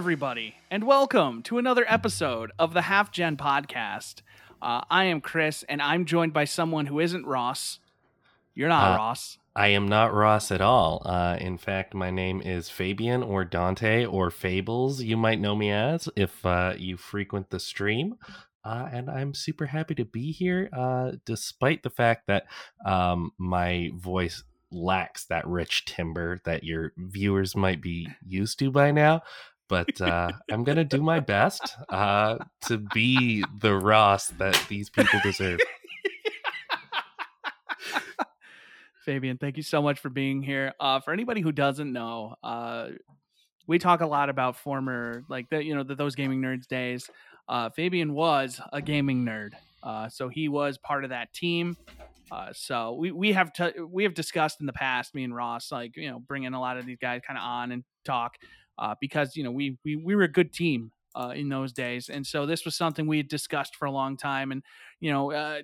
everybody, and welcome to another episode of the Half Gen Podcast. Uh, I am Chris, and I'm joined by someone who isn't Ross. You're not Uh, Ross. I am not Ross at all. Uh, in fact, my name is Fabian or Dante or Fables, you might know me as if uh, you frequent the stream. Uh, and I'm super happy to be here, uh, despite the fact that um, my voice lacks that rich timbre that your viewers might be used to by now. But uh, I'm to do my best uh, to be the Ross that these people deserve. Fabian, thank you so much for being here. Uh, for anybody who doesn't know, uh, we talk a lot about former, like the, you know, the, those gaming nerds days. Uh, Fabian was a gaming nerd, uh, so he was part of that team. So we we have t- we have discussed in the past, me and Ross, like you know, bringing a lot of these guys kind of on and talk uh, because you know we we we were a good team uh, in those days, and so this was something we had discussed for a long time, and you know. Uh,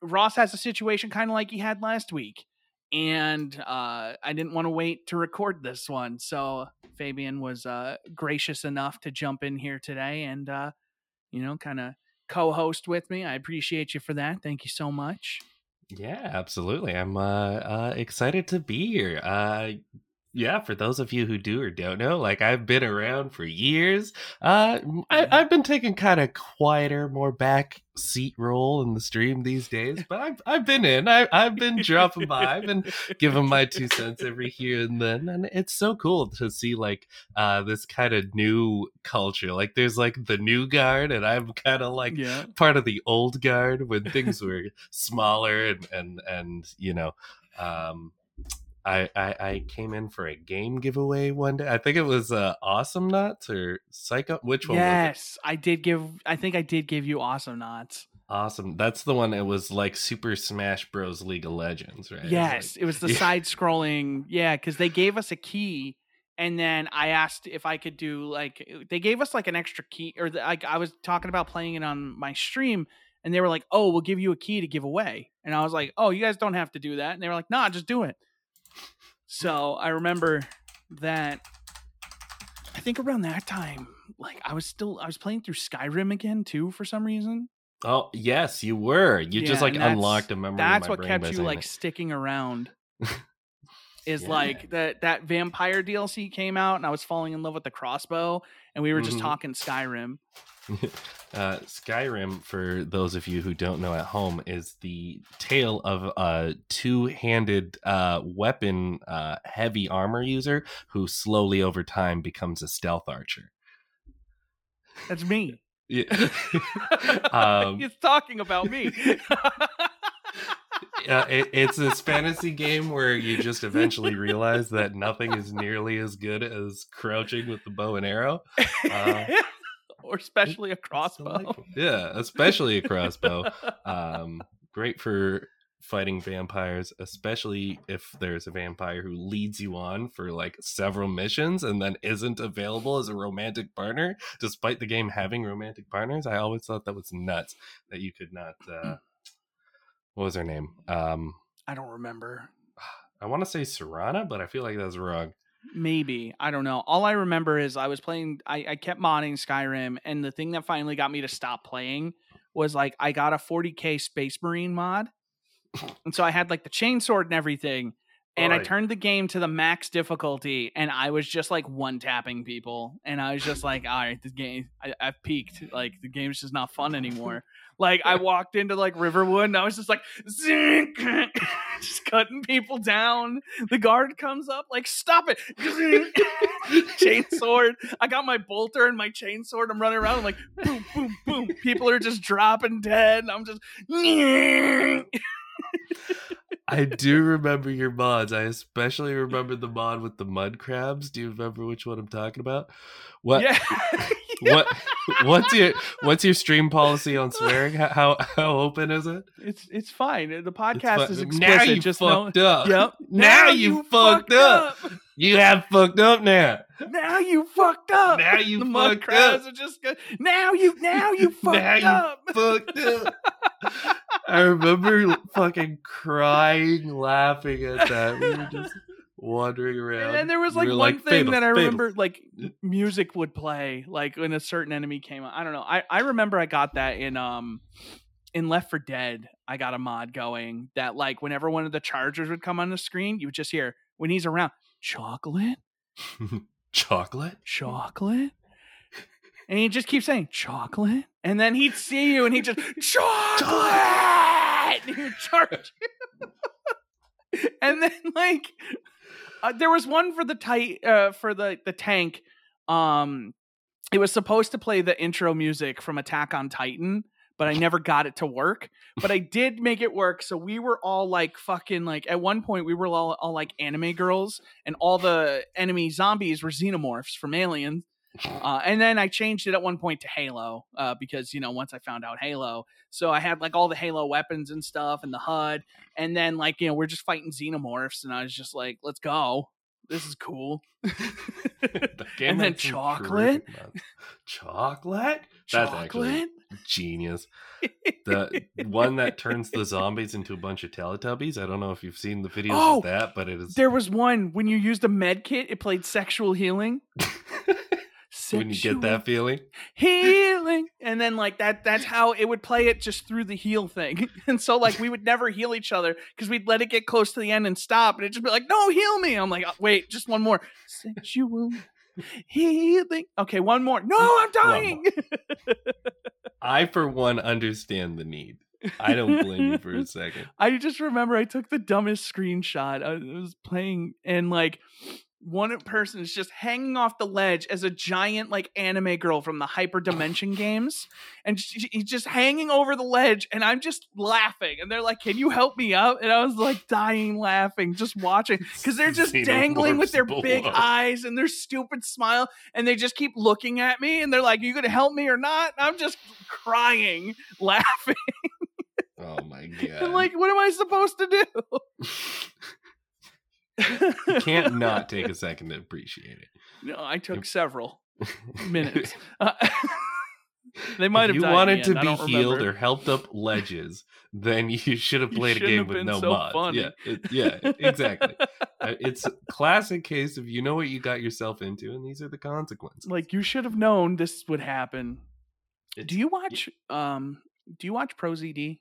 Ross has a situation kind of like he had last week. And uh, I didn't want to wait to record this one. So Fabian was uh, gracious enough to jump in here today and, uh, you know, kind of co host with me. I appreciate you for that. Thank you so much. Yeah, absolutely. I'm uh, uh, excited to be here. Uh, yeah, for those of you who do or don't know, like I've been around for years. Uh, I, I've been taking kind of quieter, more back seat role in the stream these days, but I've I've been in. I I've been dropping by. I've been giving my two cents every here and then, and it's so cool to see like uh this kind of new culture. Like there's like the new guard, and I'm kind of like yeah. part of the old guard when things were smaller and and and you know um I, I I came in for a game giveaway one day. I think it was uh Awesomenauts or Psycho. Which one was Yes, I did give, I think I did give you Awesomenauts. Awesome. That's the one. It was like Super Smash Bros. League of Legends, right? It was Yes, like- it was the Yeah. side scrolling. Yeah, because they gave us a key, and then I asked if I could do like they gave us like an extra key, or the, like I was talking about playing it on my stream, and they were like, "Oh, we'll give you a key to give away," and I was like, "Oh, you guys don't have to do that," and they were like, "Nah, just do it." So I remember that. I think around that time, like I was still I was playing through Skyrim again too for some reason. Oh yes, you were. You just like unlocked a memory. in That's what kept you like it. sticking around. is Yeah. like that that vampire DLC came out and I was falling in love with the crossbow and we were just Mhm. talking Skyrim. uh, Skyrim, for those of you who don't know at home, is the tale of a two-handed uh, weapon, uh, heavy armor user who slowly over time becomes a stealth archer. That's me. Yeah. um, He's talking about me. uh, it, it's this fantasy game where you just eventually realize that nothing is nearly as good as crouching with the bow and arrow. Uh, or especially a crossbow. Yeah, especially a crossbow. um, great for fighting vampires, especially if there's a vampire who leads you on for like several missions and then isn't available as a romantic partner, despite the game having romantic partners. I always thought that was nuts that you could not. Uh, what was her name? Um, I don't remember. I want to say Serana, but I feel like that's wrong. Maybe. I don't know. All I remember is I was playing I, I kept modding Skyrim and the thing that finally got me to stop playing was like I got a 40k Space Marine mod. And so I had like the chainsword and everything. And I turned the game to the max difficulty and I was just like one tapping people. And I was just like, all right, this game I, I've peaked. Like the game's just not fun anymore. Like I walked into like Riverwood and I was just like zink, just cutting people down. The guard comes up, like, stop it. Chainsword. I got my bolter and my chainsword. I'm running around. I'm like, boom, boom, boom. People are just dropping dead. And I'm just I do remember your mods. I especially remember the mod with the mud crabs. Do you remember which one I'm talking about? What? Yeah. What what's your what's your stream policy on swearing? How how, open is it? It's it's fine. The podcast fu- is now you just know. fucked up. Yep. Now, you, fucked up. You have fucked up now. Now you fucked up. Now you the fucked crabs up. are just good. Now you now you fucked Now you up. Fucked up. I remember fucking crying, laughing at that. We were just wandering around. And then there was like one thing "Fatal, that I fatal." remember, like music would play, like when a certain enemy came out. I don't know. I I remember I got that in um in Left 4 Dead. I got a mod going that like whenever one of the chargers would come on the screen, you would just hear when he's around, chocolate, chocolate. chocolate. And he just keeps saying chocolate, and then he'd see you, and he'd just chocolate, and he would charge you. and then like uh, there was one for the tight uh, for the the tank. Um, it was supposed to play the intro music from Attack on Titan, but I never got it to work. But I did make it work. So we were all like fucking like at one point we were all, all like anime girls, and all the enemy zombies were xenomorphs from Aliens. Uh, and then I changed it at one point to Halo uh, because you know once I found out Halo, so I had like all the Halo weapons and stuff and the HUD, and then like you know we're just fighting xenomorphs, and I was just like, let's go, this is cool. The And then had chocolate? Chocolate? That's actually Chocolate. genius. The one that turns the zombies into a bunch of Teletubbies. I don't know if you've seen the videos Oh, of that, but it is There was one when you used a med kit, it played sexual healing. when you get that feeling. healing. And then like that that's how it would play it just through the heal thing. And so like we would never heal each other because we'd let it get close to the end and stop and it'd just be like no heal me. I'm like "Oh, wait just one more. Sexual healing. Okay one more. No i'm dying. I, for one, understand the need. I don't blame you for a second. i just remember i took the dumbest screenshot. I was playing and like one person is just hanging off the ledge as a giant like anime girl from the hyper dimension games and she- he's just hanging over the ledge and i'm just laughing and they're like can you help me up and i was like dying laughing just watching because they're just dangling with their big eyes and their stupid smile and they just keep looking at me and they're like are you gonna help me or not? And i'm just crying laughing. Oh my god! and like what am i supposed to do you can't not take a second to appreciate it. no i took several minutes Uh, they might if have you wanted to end, be healed remember. or helped up ledges, then you should have played a game with no so mods. funny. Yeah, it- yeah, exactly. Uh, it's a classic case of you know what you got yourself into, and these are the consequences. like you should have known this would happen It's- do you watch um do you watch ProZD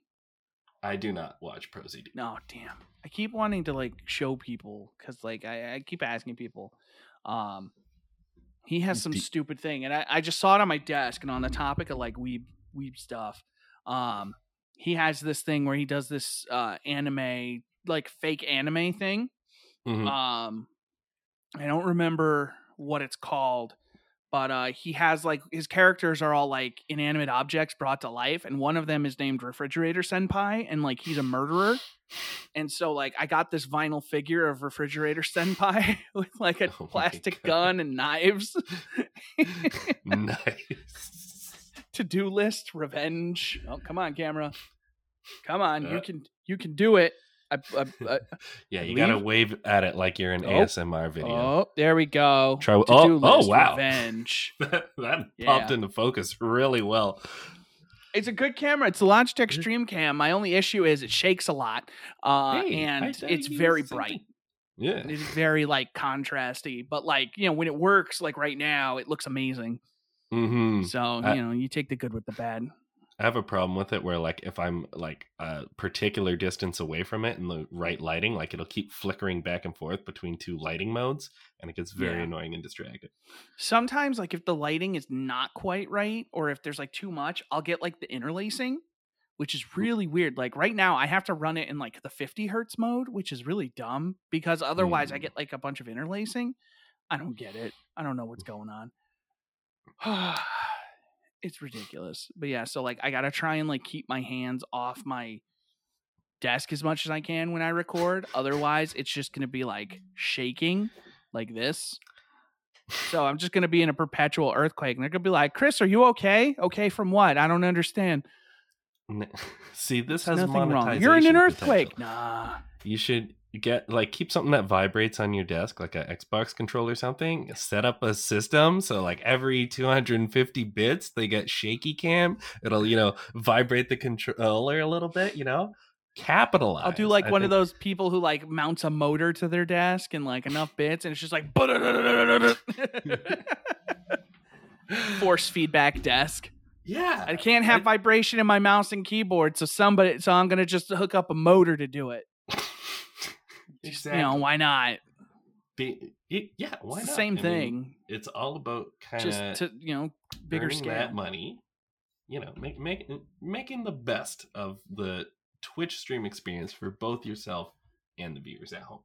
I do not watch ProZD. no damn i keep wanting to like show people because like I, I keep asking people um he has some stupid thing and I, I just saw it on my desk and on the topic of like weeb weeb stuff um he has this thing where he does this uh anime like fake anime thing Mhm. um i don't remember what it's called but uh he has like his characters are all like inanimate objects brought to life and one of them is named refrigerator senpai and like he's a murderer. And so like i got this vinyl figure of refrigerator senpai with like a Oh plastic gun and knives nice. to-do list revenge. Oh come on camera. Come on you Uh, can you can do it I, I, I, Yeah, you gotta wave at it like you're an Oh. ASMR video. oh there we go Try- oh, To-do oh, list, wow. revenge that popped Yeah. into focus really well. It's a good camera. It's a Logitech StreamCam. My only issue is it shakes a lot, uh, Hey, and it's very bright. Yeah. It's very like contrasty, but like you know when it works, like right now, it looks amazing. hmm So you know you take the good with the bad. I have a problem with it where like if I'm like a particular distance away from it in the right lighting, like it'll keep flickering back and forth between two lighting modes and it gets very Yeah. annoying and distracting. Sometimes like if the lighting is not quite right, or if there's like too much, I'll get like the interlacing, which is really weird. Like right now, I have to run it in like the 50 hertz mode, which is really dumb because otherwise I Mm. get like a bunch of interlacing. I don't get it. I don't know what's going on. it's ridiculous. But yeah, so like I gotta try and like keep my hands off my desk as much as I can when I record. Otherwise, it's just gonna be like shaking like this. So I'm just gonna be in a perpetual earthquake, and they're gonna be like, "Chris, are you okay? Okay from what? I don't understand." See, this There's has nothing wrong. You're in an potential. earthquake. Nah. You should get like keep something that vibrates on your desk, like a Xbox controller or something. Set up a system so like every 250 bits they get shaky cam. It'll you know vibrate the controller a little bit. You know, capitalize. I'll do like I one of those people who like mounts a motor to their desk and like enough bits, and it's just like force feedback desk. Yeah, I can't have vibration in my mouse and keyboard, so somebody, so I'm gonna just hook up a motor to do it. Exactly. You know, why not? Be, it- yeah, why it's not? same I mean, thing. it's all about kind just of to you know, bigger scale. that money. You know, make, make making the best of the Twitch stream experience for both yourself and the viewers at home.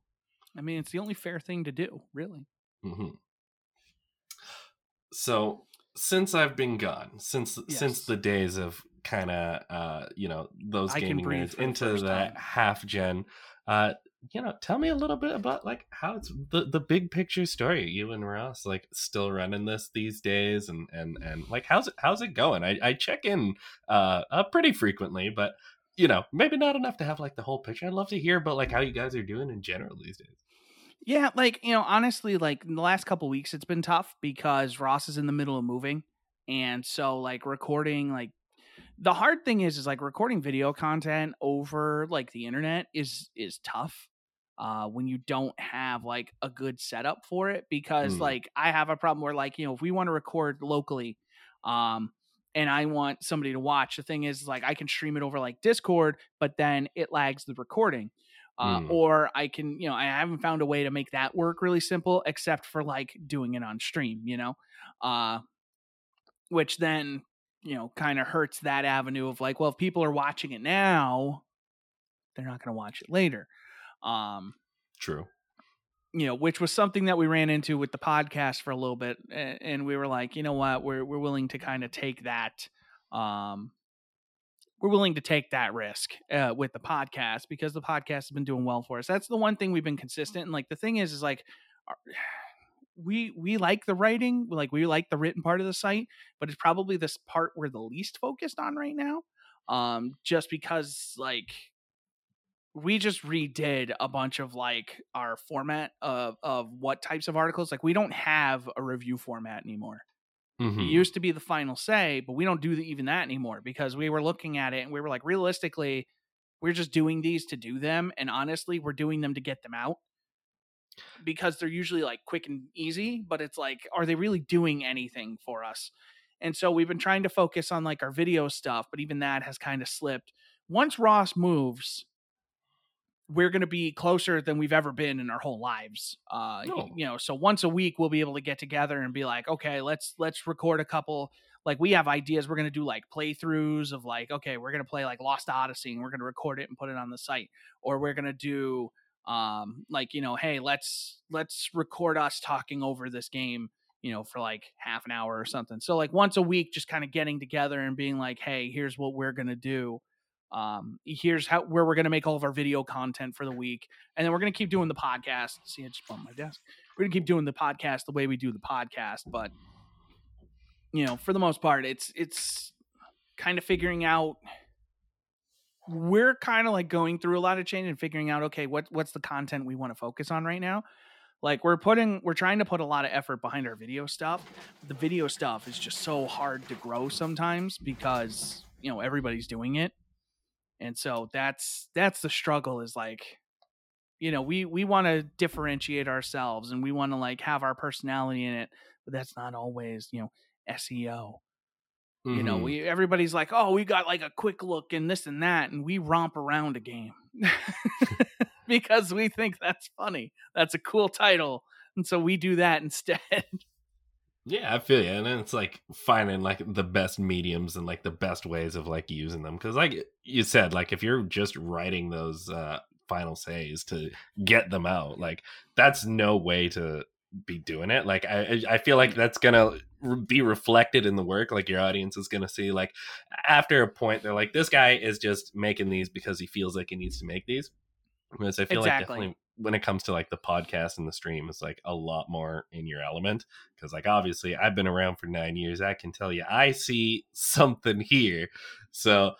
I mean, it's the only fair thing to do, really. hmm So since I've been gone, since Yes. since the days of kind of uh you know those I gaming nerds the into that time. half gen, uh you know, tell me a little bit about like how it's the the big picture story. You and Ross like still running this these days, and and and like how's it how's it going? I I check in uh, uh pretty frequently, but you know maybe not enough to have like the whole picture. I'd love to hear about like how you guys are doing in general these days. Yeah, like you know, honestly, like the last couple weeks, it's been tough because Ross is in the middle of moving, and so like recording, like the hard thing is, is like recording video content over like the internet is is tough. Uh, when you don't have like a good setup for it, because Mm. like I have a problem where like you know if we want to record locally, um, and I want somebody to watch, the thing is like I can stream it over like Discord, but then it lags the recording uh, Mm. or I can, you know, I haven't found a way to make that work really simple, except for like doing it on stream, you know, uh, which then, you know, kind of hurts that avenue of like, well, if people are watching it now, they're not going to watch it later. Um, True. you know, which was something that we ran into with the podcast for a little bit, and we were like, you know what, we're we're willing to kind of take that, um, we're willing to take that risk uh, with the podcast because the podcast has been doing well for us. That's the one thing we've been consistent, and like the thing is, is like. our- We we like the writing, like we like the written part of the site, but it's probably this part we're the least focused on right now. Um, just because like we just redid a bunch of like our format of of what types of articles. Like we don't have a review format anymore. Mhm. It used to be the final say, but we don't do the, even that anymore because we were looking at it and we were like, realistically, we're just doing these to do them, and honestly, we're doing them to get them out because they're usually like quick and easy. But it's like, are they really doing anything for us? And so we've been trying to focus on like our video stuff, but even that has kind of slipped. Once Ross moves, we're going to be closer than we've ever been in our whole lives. Uh, Oh. you know, so once a week we'll be able to get together and be like, okay, let's let's record a couple. Like we have ideas. We're going to do like playthroughs of like, okay, we're going to play like Lost Odyssey and we're going to record it and put it on the site, or we're going to do um like you know, hey, let's let's record us talking over this game you know, for like half an hour or something. So like once a week, just kind of getting together and being like, hey, here's what we're gonna do. Um, here's how where we're gonna make all of our video content for the week, and then we're gonna keep doing the podcast. See, I just bumped my desk. We're gonna keep doing the podcast the way we do the podcast, but you know, for the most part, it's it's kind of figuring out. We're kind of like going through a lot of change and figuring out, okay, what what's the content we want to focus on right now? Like we're putting we're trying to put a lot of effort behind our video stuff. The video stuff is just so hard to grow sometimes because you know everybody's doing it. And so that's that's the struggle is like you know we we want to differentiate ourselves and we want to like have our personality in it but that's not always you know seo you know Mhm. we everybody's like oh we got like a quick look and this and that and we romp around a game because we think that's funny that's a cool title and so we do that instead Yeah, I feel you. And then it's like finding like the best mediums and like the best ways of like using them. Cause like you said, like if you're just writing those uh final says to get them out, like that's no way to be doing it. Like I I feel like that's gonna be reflected in the work. Like your audience is gonna see like after a point they're like, this guy is just making these because he feels like he needs to make these. Whereas I feel like definitely when it comes to like the podcast and the stream, it's like a lot more in your element because like obviously I've been around for nine years. I can tell you I see something here. So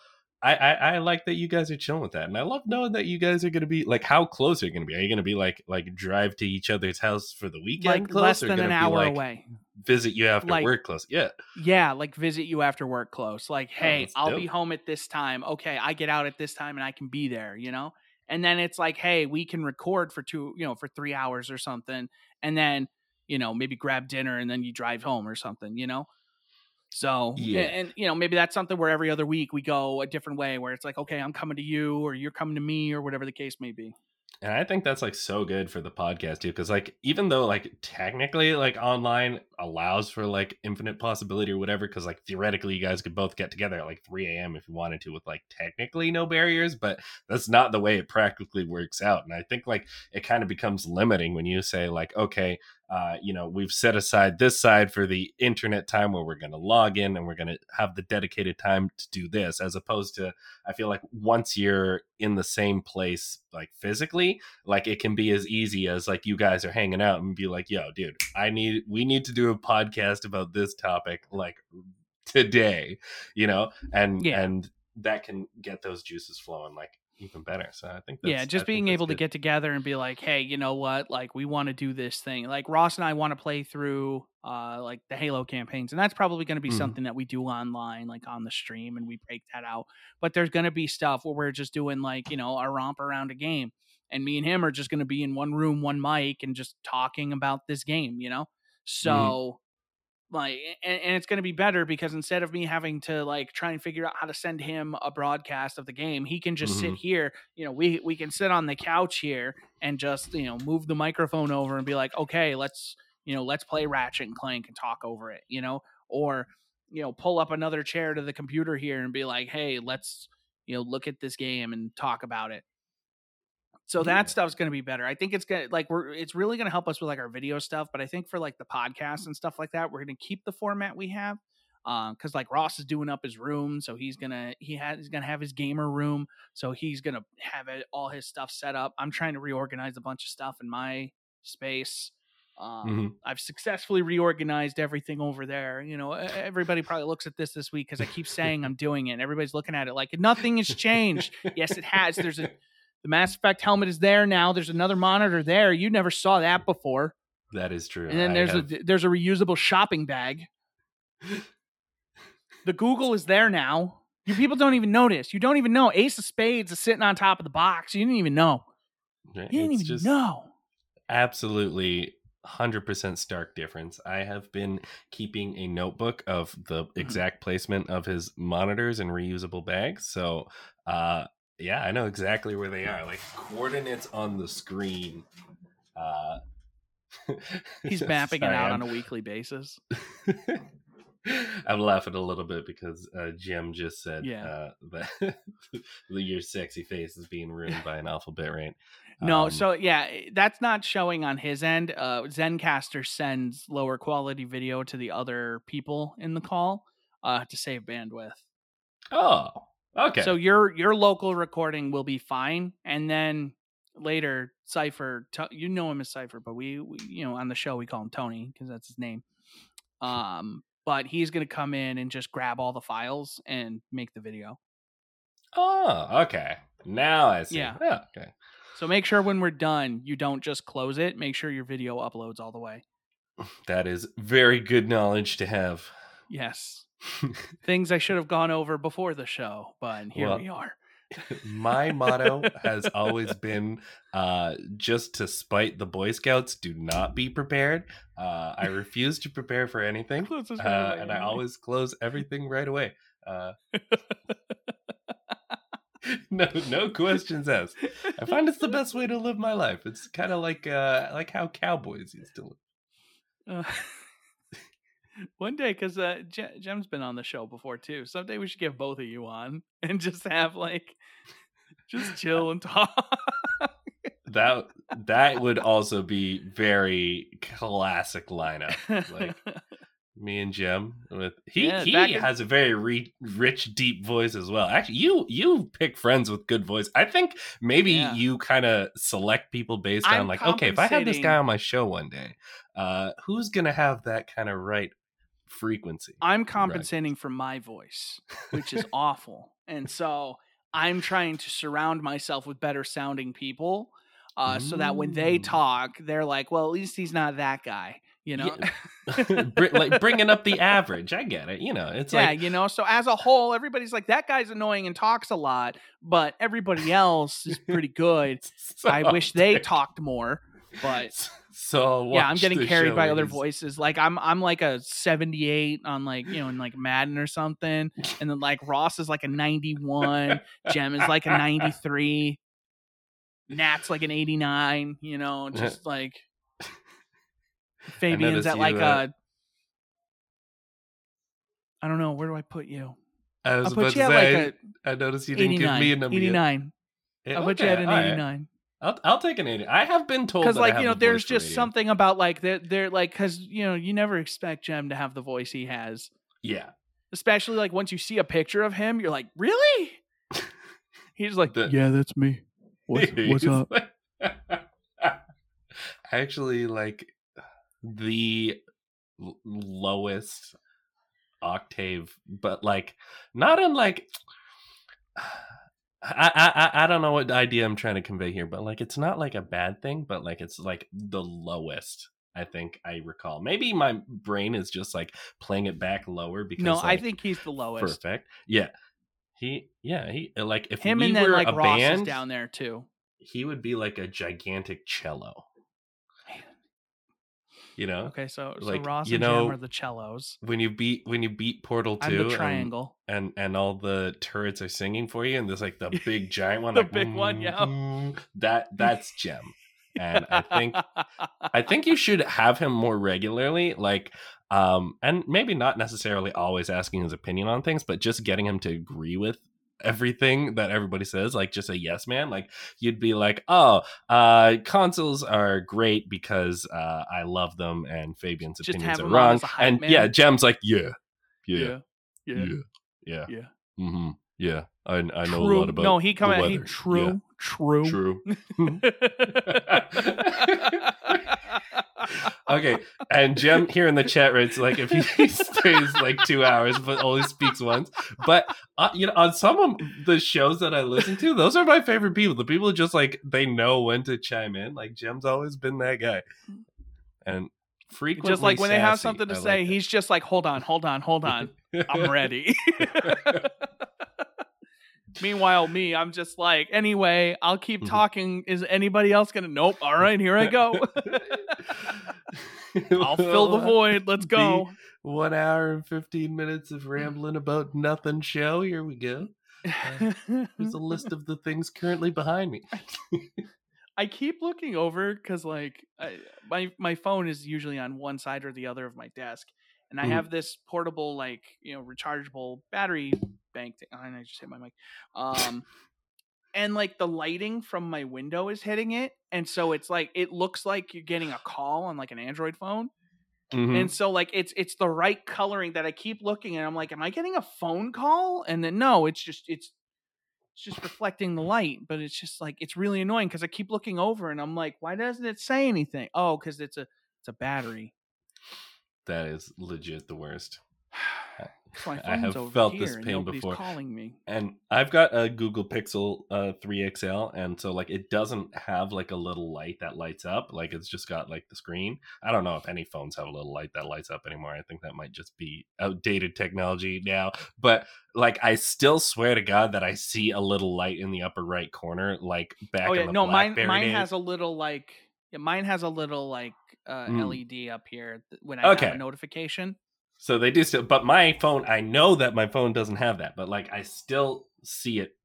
I, I I like that you guys are chilling with that, and I love knowing that you guys are gonna be like how close are you gonna be? Are you gonna be like like drive to each other's house for the weekend? like close, less or than an hour like- away visit you after Like- work close. Yeah. Yeah, like visit you after work close. Like, oh, hey, that's I'll be home at this time. Okay, I get out at this time and I can be there, you know? And then it's like, hey, we can record for two, you know, for three hours or something. And then, you know, maybe grab dinner and then you drive home or something, you know? So, Yeah. and, and, you know, maybe that's something where every other week we go a different way where it's like, okay, I'm coming to you or you're coming to me or whatever the case may be. And I think that's like so good for the podcast too, because like even though like technically like online allows for like infinite possibility or whatever, because like theoretically you guys could both get together at like 3 a.m. if you wanted to with like technically no barriers, but that's not the way it practically works out. And I think like it kind of becomes limiting when you say like, okay, uh, you know, we've set aside this side for the internet time where we're going to log in and we're going to have the dedicated time to do this, as opposed to I feel like once you're in the same place, like physically, like it can be as easy as like you guys are hanging out and be like, yo, dude, I need, we need to do a podcast about this topic like today, you know, and, Yeah. and that can get those juices flowing like even better. So I think that's, yeah, just think being able to get together and be like, hey, you know what? Like, we want to do this thing. Like Ross and I want to play through uh like the Halo campaigns, and that's probably going to be Mhm. something that we do online, like on the stream, and we break that out. But there's going to be stuff where we're just doing like you know a romp around a game, and me and him are just going to be in one room, one mic, and just talking about this game. You know, so. Like and, and it's going to be better because instead of me having to like try and figure out how to send him a broadcast of the game, he can just sit Mhm. here you know we we can sit on the couch here and just you know move the microphone over and be like okay let's you know let's play ratchet and clank and talk over it you know or you know pull up another chair to the computer here and be like hey let's you know look at this game and talk about it so that stuff's going to be better i think it's going to like we're it's really going to help us with like our video stuff but i think for like the podcast and stuff like that we're going to keep the format we have because like Ross is doing up his room, so he's gonna he has he's gonna have his gamer room, so he's gonna have it all his stuff set up. I'm trying to reorganize a bunch of stuff in my space. Um, Mhm. I've successfully reorganized everything over there. You know, everybody probably looks at this this week because I keep saying I'm doing it. And everybody's looking at it like nothing has changed. yes, it has. There's a the Mass Effect helmet is there now. There's another monitor there. You never saw that before. That is true. And then I there's have- a there's a reusable shopping bag. The Google is there now. You people don't even notice. You don't even know. Ace of Spades is sitting on top of the box. You didn't even know. You didn't it's even just know. absolutely 100% stark difference. I have been keeping a notebook of the Mm-hmm. exact placement of his monitors and reusable bags. So, uh yeah, I know exactly where they are. Like coordinates on the screen. Uh He's mapping it out I'm- on a weekly basis. I'm laughing a little bit because uh, Jim just said Yeah. uh, that your sexy face is being ruined by an alphabet, right? No, Um, so yeah, that's not showing on his end. Uh, Zencastr sends lower quality video to the other people in the call uh, to save bandwidth. oh, okay. So your your local recording will be fine, and then later Cipher, you know him as Cipher, but we, we you know on the show we call him Tony because that's his name. Um, but he's gonna come in and just grab all the files and make the video. oh, okay. Now I see. Yeah. Oh, okay. So make sure when we're done, you don't just close it. Make sure your video uploads all the way. That is very good knowledge to have. Yes, things I should have gone over before the show, but here Well, we are. My motto has always been uh, just to spite the Boy Scouts, do not be prepared. Uh, I refuse to prepare for anything. Uh, right away, and I always close everything right away. Uh, no, no questions asked. I find it's the best way to live my life. It's kind of like uh, like how cowboys used to live. One day, because uh, Je- Jem's been on the show before too. Someday we should get both of you on and just have like, just chill and talk. That that would also be very classic lineup. Like me and Jim with he Yeah, he back in- has a very re- rich deep voice as well. Actually, you you pick friends with good voice. I think maybe Yeah. you kind of select people based on I'm like okay, if I have this guy on my show one day, uh who's going to have that kind of right frequency? I'm compensating for my voice, which is awful, and so I'm trying to surround myself with better sounding people, uh, so that when they talk, they're like, "Well, at least he's not that guy." You know, Yeah. Like bringing up the average. I get it. You know, it's yeah, like you know. So as a whole, everybody's like that guy's annoying and talks a lot, but everybody else is pretty good. I wish they talked more, but So yeah, I'm getting carried by other voices. Like I'm I'm like a 78 on like you know in like Madden or something, and then like Ross is like a 91, Jem is like a 93, Nat's like an 89. You know, just like Fabian's at like uh, a. I don't know where do I put you? I was I'll about put to you at say, like I noticed you didn't give 89. me a number. yet. 89. Yeah, I'll put you at okay, an all right. 89. I'll, I'll take an 80. I have been told because that I like have you know there's just radio. something about like they're, they're like because you know you never expect jem to have the voice he has Yeah. especially like once you see a picture of him you're like really he's like The- yeah that's me what's, what's up like- Actually, like the l- lowest octave, but like not in like. I, I I- don't know what idea I'm trying to convey here, but like it's not like a bad thing, but like it's like the lowest. I think I recall. Maybe my brain is just like playing it back lower because no i think he's the lowest perfect. Yeah, he yeah he like if him we and then were like a ross band, is down there too he would be like a gigantic cello. You know, okay so, so Like, ross you and know, jem are the cellos. when you beat when you beat Portal Two, the and, triangle. and and all the turrets are singing for you, and there's like the big giant one, The like, big one, yeah. That that's Jem, and I think I think you should have him more regularly, like, um, and maybe not necessarily always asking his opinion on things, but just getting him to agree with everything that everybody says, like just a yes man. Like you'd be like, oh, uh, consoles are great because uh, I love them, and Fabian's Just opinions are wrong. as a hype And man. yeah, Jem's like, yeah, yeah, yeah yeah, yeah yeah, yeah mm-hmm, yeah. I I know true a lot about no he come out he true true True. okay, and Jem here in the chat writes like if he stays like two hours but only speaks once. But uh, you know, on some of the shows that I listen to, those are my favorite people. The people who just like they know when to chime in. Like Jem's always been that guy, and frequently just like when they have something to I say like he's just like hold on hold on hold on. I'm ready. Meanwhile, me, I'm just like, anyway, I'll keep Mhm. talking. Is anybody else gonna? Nope. All right, here I go. I'll fill the void. Let's go. One hour and fifteen minutes of rambling about nothing show. Here we go. Here's a list of the things currently behind me. I keep looking over because, like, I, my my phone is usually on one side or the other of my desk, and I Mhm. have this portable, like, you know, rechargeable battery bank thing. And I just hit my mic. Um, and like the lighting from my window is hitting it, and so it's like it looks like you're getting a call on like an Android phone, Mhm. and so like it's it's the right coloring that I keep looking and I'm like, am I getting a phone call? And then no, it's just it's it's just reflecting the light, but it's just like it's really annoying because I keep looking over and I'm like, why doesn't it say anything? Oh, because it's a it's a battery. that is legit the worst. I have felt this pain before. calling me. And I've got a Google Pixel uh, 3 XL, and so like it doesn't have like a little light that lights up. Like it's just got like the screen. I don't know if any phones have a little light that lights up anymore. I think that might just be outdated technology now. But like I still swear to God that I see a little light in the upper right corner, like back. oh yeah, no, mine mine days. has a little like yeah, mine has a little like uh, Mm. LED up here when I have Okay. a notification. So they do still, but my phone, I know that my phone doesn't have that, but like I still see it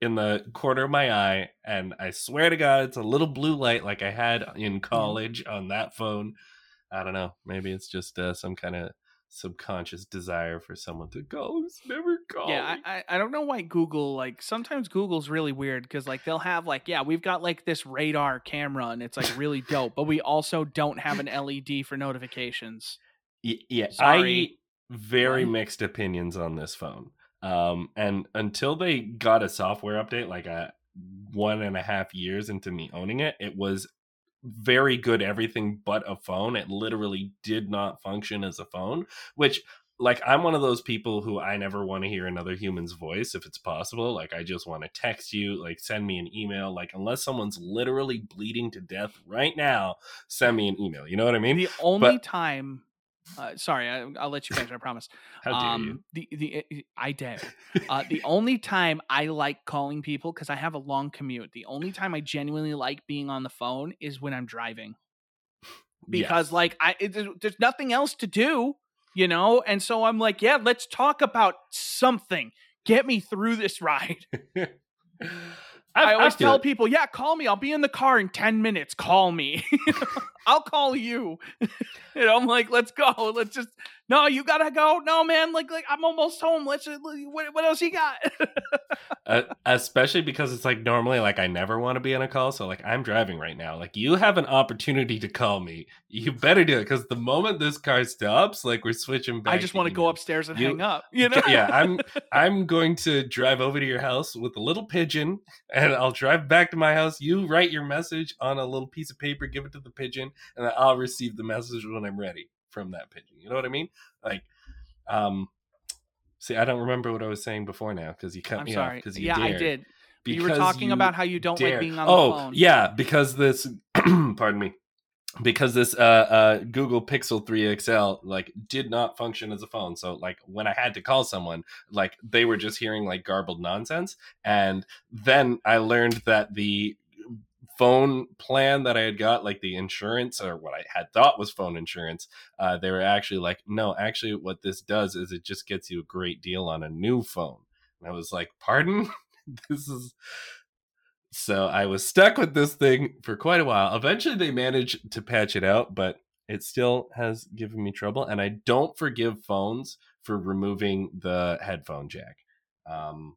in the corner of my eye, and I swear to God, it's a little blue light like I had in college on that phone. I don't know. Maybe it's just uh, some kind of subconscious desire for someone to go. It's never call. Yeah. I, I I don't know why Google like sometimes Google's really weird because like they'll have like yeah we've got like this radar camera and it's like really dope, but we also don't have an LED for notifications. Yeah, Sorry. I very Why? mixed opinions on this phone. Um, and until they got a software update, like a one and a half years into me owning it, it was very good everything but a phone. It literally did not function as a phone, which like I'm one of those people who I never want to hear another human's voice if it's possible. Like I just want to text you, like send me an email. Like unless someone's literally bleeding to death right now, send me an email. You know what I mean? The only but, time uh, sorry, I, will let you finish. I promise. How dare um, you? The the eh, eh, I dare. Uh, the only time I like calling people because I have a long commute. The only time I genuinely like being on the phone is when I'm driving, because yes. like I it, there's nothing else to do you know? And so I'm like, yeah, let's talk about something. Get me through this ride. I, always I tell it. people, yeah, call me. I'll be in the car in 10 minutes. Call me. I'll call you. and I'm like, let's go. Let's just no, you gotta go. No, man, like like I'm almost home. Let's what, what else you got? uh, especially because it's like normally like I never want to be on a call, so like I'm driving right now. Like you have an opportunity to call me. You better do it because the moment this car stops, like we're switching back. I just want to go upstairs and you, hang up. You know? yeah, I'm I'm going to drive over to your house with a little pigeon, and I'll drive back to my house. You write your message on a little piece of paper, give it to the pigeon, and I'll receive the message when I'm ready from that pigeon. You know what I mean? Like, um, see, I don't remember what I was saying before now because you cut I'm me sorry. off because you yeah, dared. I did. Because you were talking you about how you don't like being on oh, the phone. yeah, because this, pardon me, because this uh, uh, Google Pixel 3 XL like did not function as a phone. So like when I had to call someone, like they were just hearing like garbled nonsense. And then I learned that the phone plan that I had got, like the insurance or what I had thought was phone insurance, uh, they were actually like, no, actually, what this does is it just gets you a great deal on a new phone. And I was like, pardon? this is. So I was stuck with this thing for quite a while. Eventually, they managed to patch it out, but it still has given me trouble. And I don't forgive phones for removing the headphone jack. Um,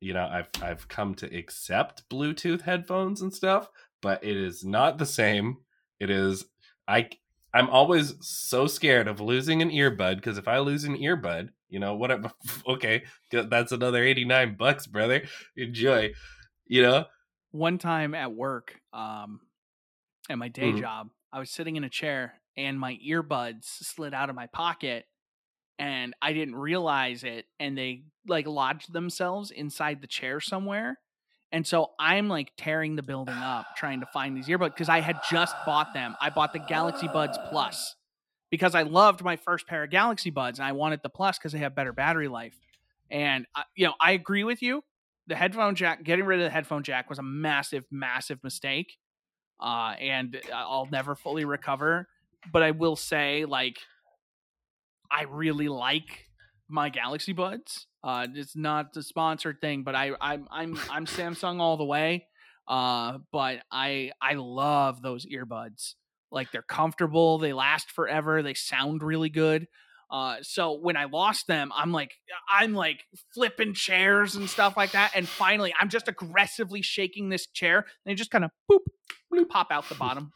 you know i've i've come to accept bluetooth headphones and stuff but it is not the same. It is i i'm always so scared of losing an earbud because if i lose an earbud you know what okay that's another 89 bucks brother. Enjoy you know? One time at work um at my day mm-hmm. job i was sitting in a chair and my earbuds slid out of my pocket and I didn't realize it and they like lodged themselves inside the chair somewhere. And so I'm like tearing the building up trying to find these earbuds because I had just bought them. I bought the Galaxy Buds Plus because I loved my first pair of Galaxy Buds and I wanted the Plus because they have better battery life. And uh, you know, I agree with you. The headphone jack, getting rid of the headphone jack was a massive, massive mistake. Uh, and I'll never fully recover. But I will say, like, I really like my Galaxy Buds. Uh, it's not the sponsored thing, but I I'm I'm I'm Samsung all the way. Uh, but I I love those earbuds. Like they're comfortable, they last forever, they sound really good. Uh, so when I lost them, I'm like, I'm like flipping chairs and stuff like that. And finally, I'm just aggressively shaking this chair, and they just kind of boop, boop, pop out the bottom.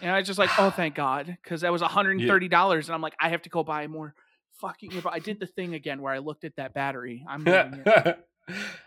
And I was just like, oh, thank God, because that was $130, yeah. and I'm like, I have to go buy more fucking. I did the thing again where I looked at that battery. I'm.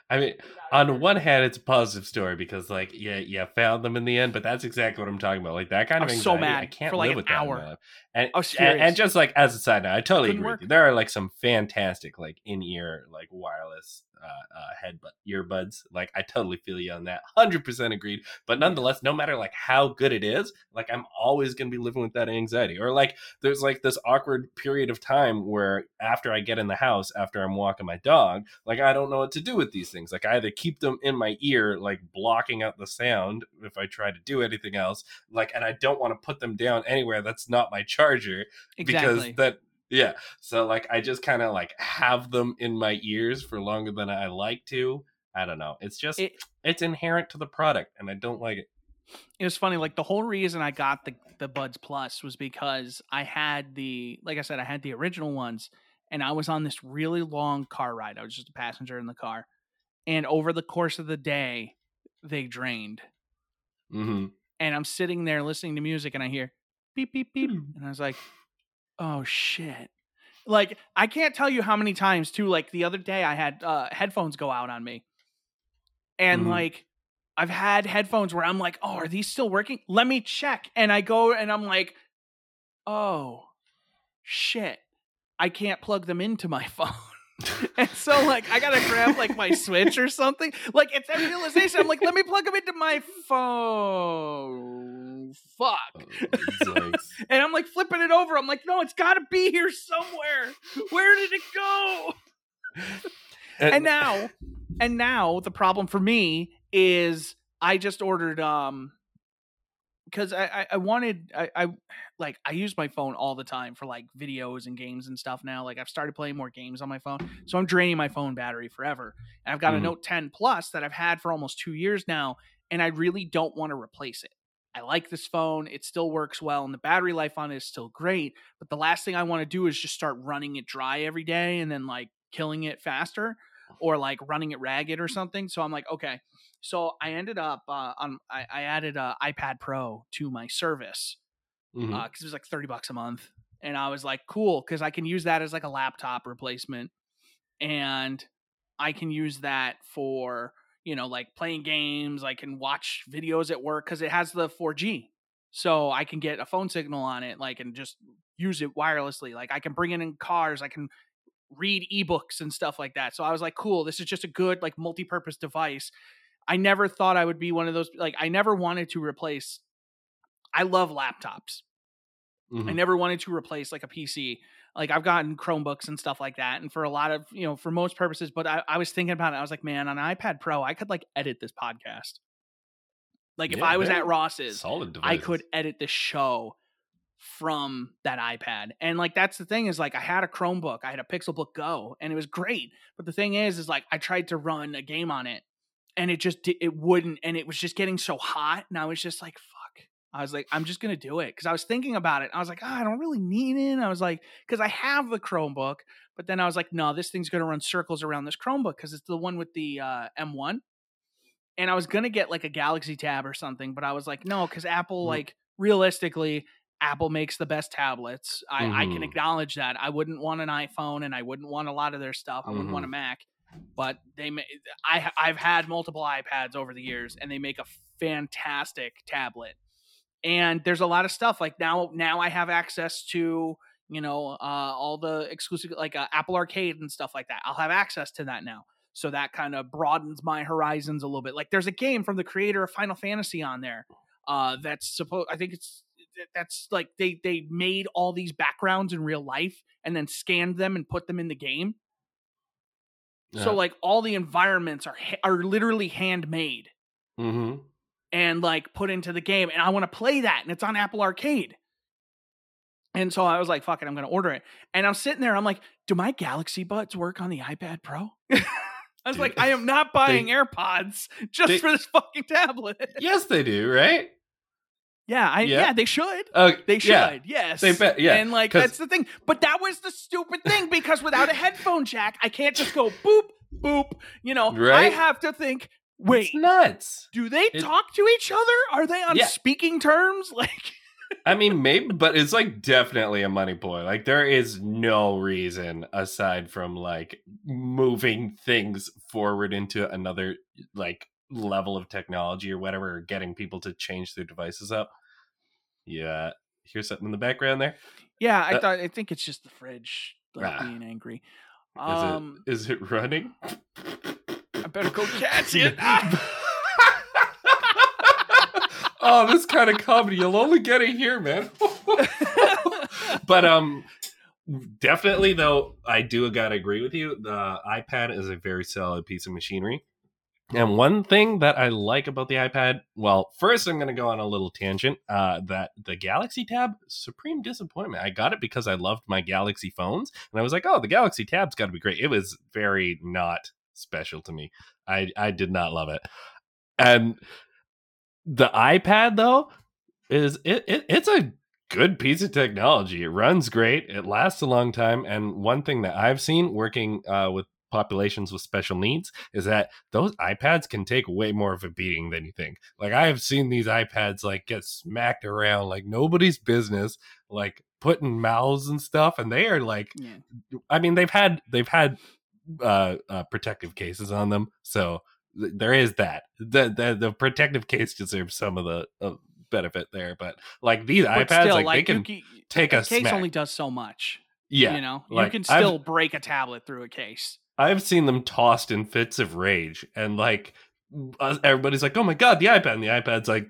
I mean, on one hand, it's a positive story because, like, yeah, yeah, found them in the end. But that's exactly what I'm talking about. Like that kind of anxiety, so mad I can't for like live with hour. that. And, oh, and, and just like as a side note, I totally Couldn't agree with you. There are like some fantastic like in ear like wireless uh, uh, head earbuds. Like I totally feel you on that. Hundred percent agreed. But nonetheless, no matter like how good it is, like I'm always gonna be living with that anxiety. Or like there's like this awkward period of time where after I get in the house, after I'm walking my dog, like I don't know what to do with these things. Like I either keep them in my ear, like blocking out the sound if I try to do anything else. Like and I don't want to put them down anywhere that's not my charger exactly. because that yeah. So like I just kind of like have them in my ears for longer than I like to. I don't know. It's just it, it's inherent to the product and I don't like it. It was funny like the whole reason I got the the Buds Plus was because I had the like I said I had the original ones and I was on this really long car ride. I was just a passenger in the car. And over the course of the day they drained. hmm And I'm sitting there listening to music and I hear beep beep beep and I was like Oh shit. Like I can't tell you how many times too like the other day I had uh headphones go out on me. And mm-hmm. like I've had headphones where I'm like, "Oh, are these still working? Let me check." And I go and I'm like, "Oh, shit." I can't plug them into my phone. and so like I gotta grab like my switch or something. Like it's a realization. I'm like, let me plug them into my phone. Fuck. Oh, and I'm like flipping it over. I'm like, no, it's gotta be here somewhere. Where did it go? and, and now, and now the problem for me is I just ordered um because I, I, I wanted I, I like I use my phone all the time for like videos and games and stuff now. Like I've started playing more games on my phone, so I'm draining my phone battery forever. And I've got Mhm. a Note 10 Plus that I've had for almost two years now, and I really don't want to replace it. I like this phone; it still works well, and the battery life on it is still great. But the last thing I want to do is just start running it dry every day and then like killing it faster, or like running it ragged or something. So I'm like, okay. So I ended up uh, on I, I added a iPad Pro to my service because it was like 30 bucks a month and i was like cool because i can use that as like a laptop replacement and i can use that for you know like playing games i can watch videos at work because it has the 4g so i can get a phone signal on it like and just use it wirelessly like i can bring it in cars i can read ebooks and stuff like that so i was like cool this is just a good like multi-purpose device i never thought i would be one of those like i never wanted to replace i love laptops I Mhm. never wanted to replace like a PC. Like I've gotten Chromebooks and stuff like that, and for a lot of you know, for most purposes. But I, I was thinking about it. I was like, man, on an iPad Pro, I could like edit this podcast. Like if Yeah, I was at Ross's, Solid I could edit the show from that iPad. And like that's the thing is like I had a Chromebook, I had a Pixelbook Go, and it was great. But the thing is, is like I tried to run a game on it, and it just it wouldn't, and it was just getting so hot, and I was just like, fuck. I was like, I'm just gonna do it because I was thinking about it. I was like, oh, I don't really need it. I was like, because I have the Chromebook, but then I was like, no, this thing's gonna run circles around this Chromebook because it's the one with the uh, M1 and I was gonna get like a Galaxy Tab or something, but I was like, no, because Apple, Mm. like realistically, Apple makes the best tablets. I, I can Mhm. acknowledge that. I wouldn't want an iPhone, and I wouldn't want a lot of their stuff. I wouldn't want a Mhm. Mac, but they, ma- I, I've had multiple iPads over the years, and they make a fantastic tablet. And there's a lot of stuff like now. Now I have access to you know uh, all the exclusive like uh, Apple Arcade and stuff like that. I'll have access to that now so that kind of broadens my horizons a little bit like there's a game from the creator of final fantasy on there uh that's supposed i think it's that's like they they made all these backgrounds in real life and then scanned them and put them in the game Yeah. so like all the environments are are literally handmade Mhm. and like put into the game and i want to play that and it's on apple arcade and so i was like fuck it i'm gonna order it and i'm sitting there i'm like do my galaxy buds work on the ipad pro i was Dude, like i am not buying they- airpods just they- for this fucking tablet yes, they do, right? Yeah i Yeah. yeah, they should Oh, they should yeah. yes They bet- yeah, and like that's the thing but that was the stupid thing because without a headphone jack i can't just go boop boop you know i have to think wait It's nuts. do they It- talk to each other? Are they on Yeah. speaking terms? Like, I mean, maybe, but it's like definitely a money ploy. Like, there is no reason aside from like moving things forward into another like level of technology or whatever, or getting people to change their devices up. Yeah, hear something in the background there. yeah, I Uh, thought I think it's just the fridge like Ah. being angry. Is Um, it is it running? I better go catch it. oh, this kind of comedy you'll only get it here, man. but um definitely though i do gotta agree with you the ipad is a very solid piece of machinery and one thing that i like about the ipad well first i'm gonna go on a little tangent uh that the galaxy tab supreme disappointment i got it because i loved my galaxy phones and i was like oh the galaxy tab's gotta be great it was very not special to me i i did not love it and the ipad though is it, it it's a good piece of technology. It runs great. It lasts a long time. And one thing that I've seen working uh, with populations with special needs is that those iPads can take way more of a beating than you think. Like I have seen these iPads like get smacked around like nobody's business, like putting mouths and stuff, and they are like yeah. I mean, they've had they've had uh, uh protective cases on them, so th- there is that. The, the the protective case deserves some of the uh, benefit there, but like these But iPads, still, like, like, they can ca- take a a case smack. only does so much. Yeah, you know, like, you can I've- still break a tablet through a case. I've seen them tossed in fits of rage, and like everybody's like, "Oh my god, the iPad!" And the iPad's like,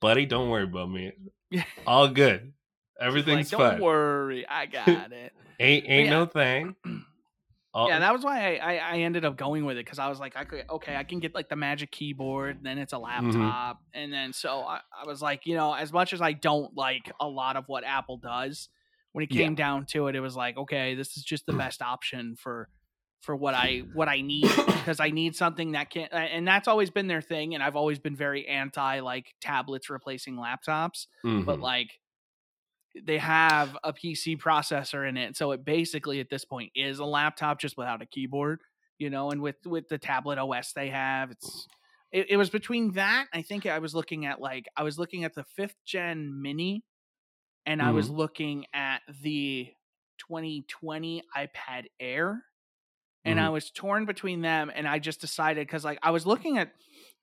"Buddy, don't worry about me. All good. Everything's like, don't fine. worry, I got it. Ain't ain't Yeah. no thing." All- yeah, that was why I, I, ended up going with it because I was like, I could okay, I can get like the Magic Keyboard, then it's a Mm-hmm. laptop, and then so I, I was like, you know, as much as I don't like a lot of what Apple does, when it Yeah. came down to it, it was like, okay, this is just the best option for for what I what I need because I need something that can, and that's always been their thing, and I've always been very anti like tablets replacing laptops but Mhm. like they have a PC processor in it, so it basically at this point is a laptop just without a keyboard, you know. And with with the tablet OS they have, it's it, it was between that. I think I was looking at like I was looking at the fifth gen Mini, and I was looking at the 2020 iPad Air, and I was torn between them, and I just decided because like I was looking at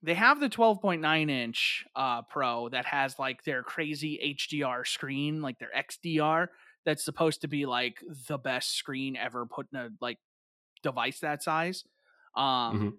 they have the 12.9 inch uh pro that has like their crazy hdr screen like their xdr that's supposed to be like the best screen ever put in a like device that size um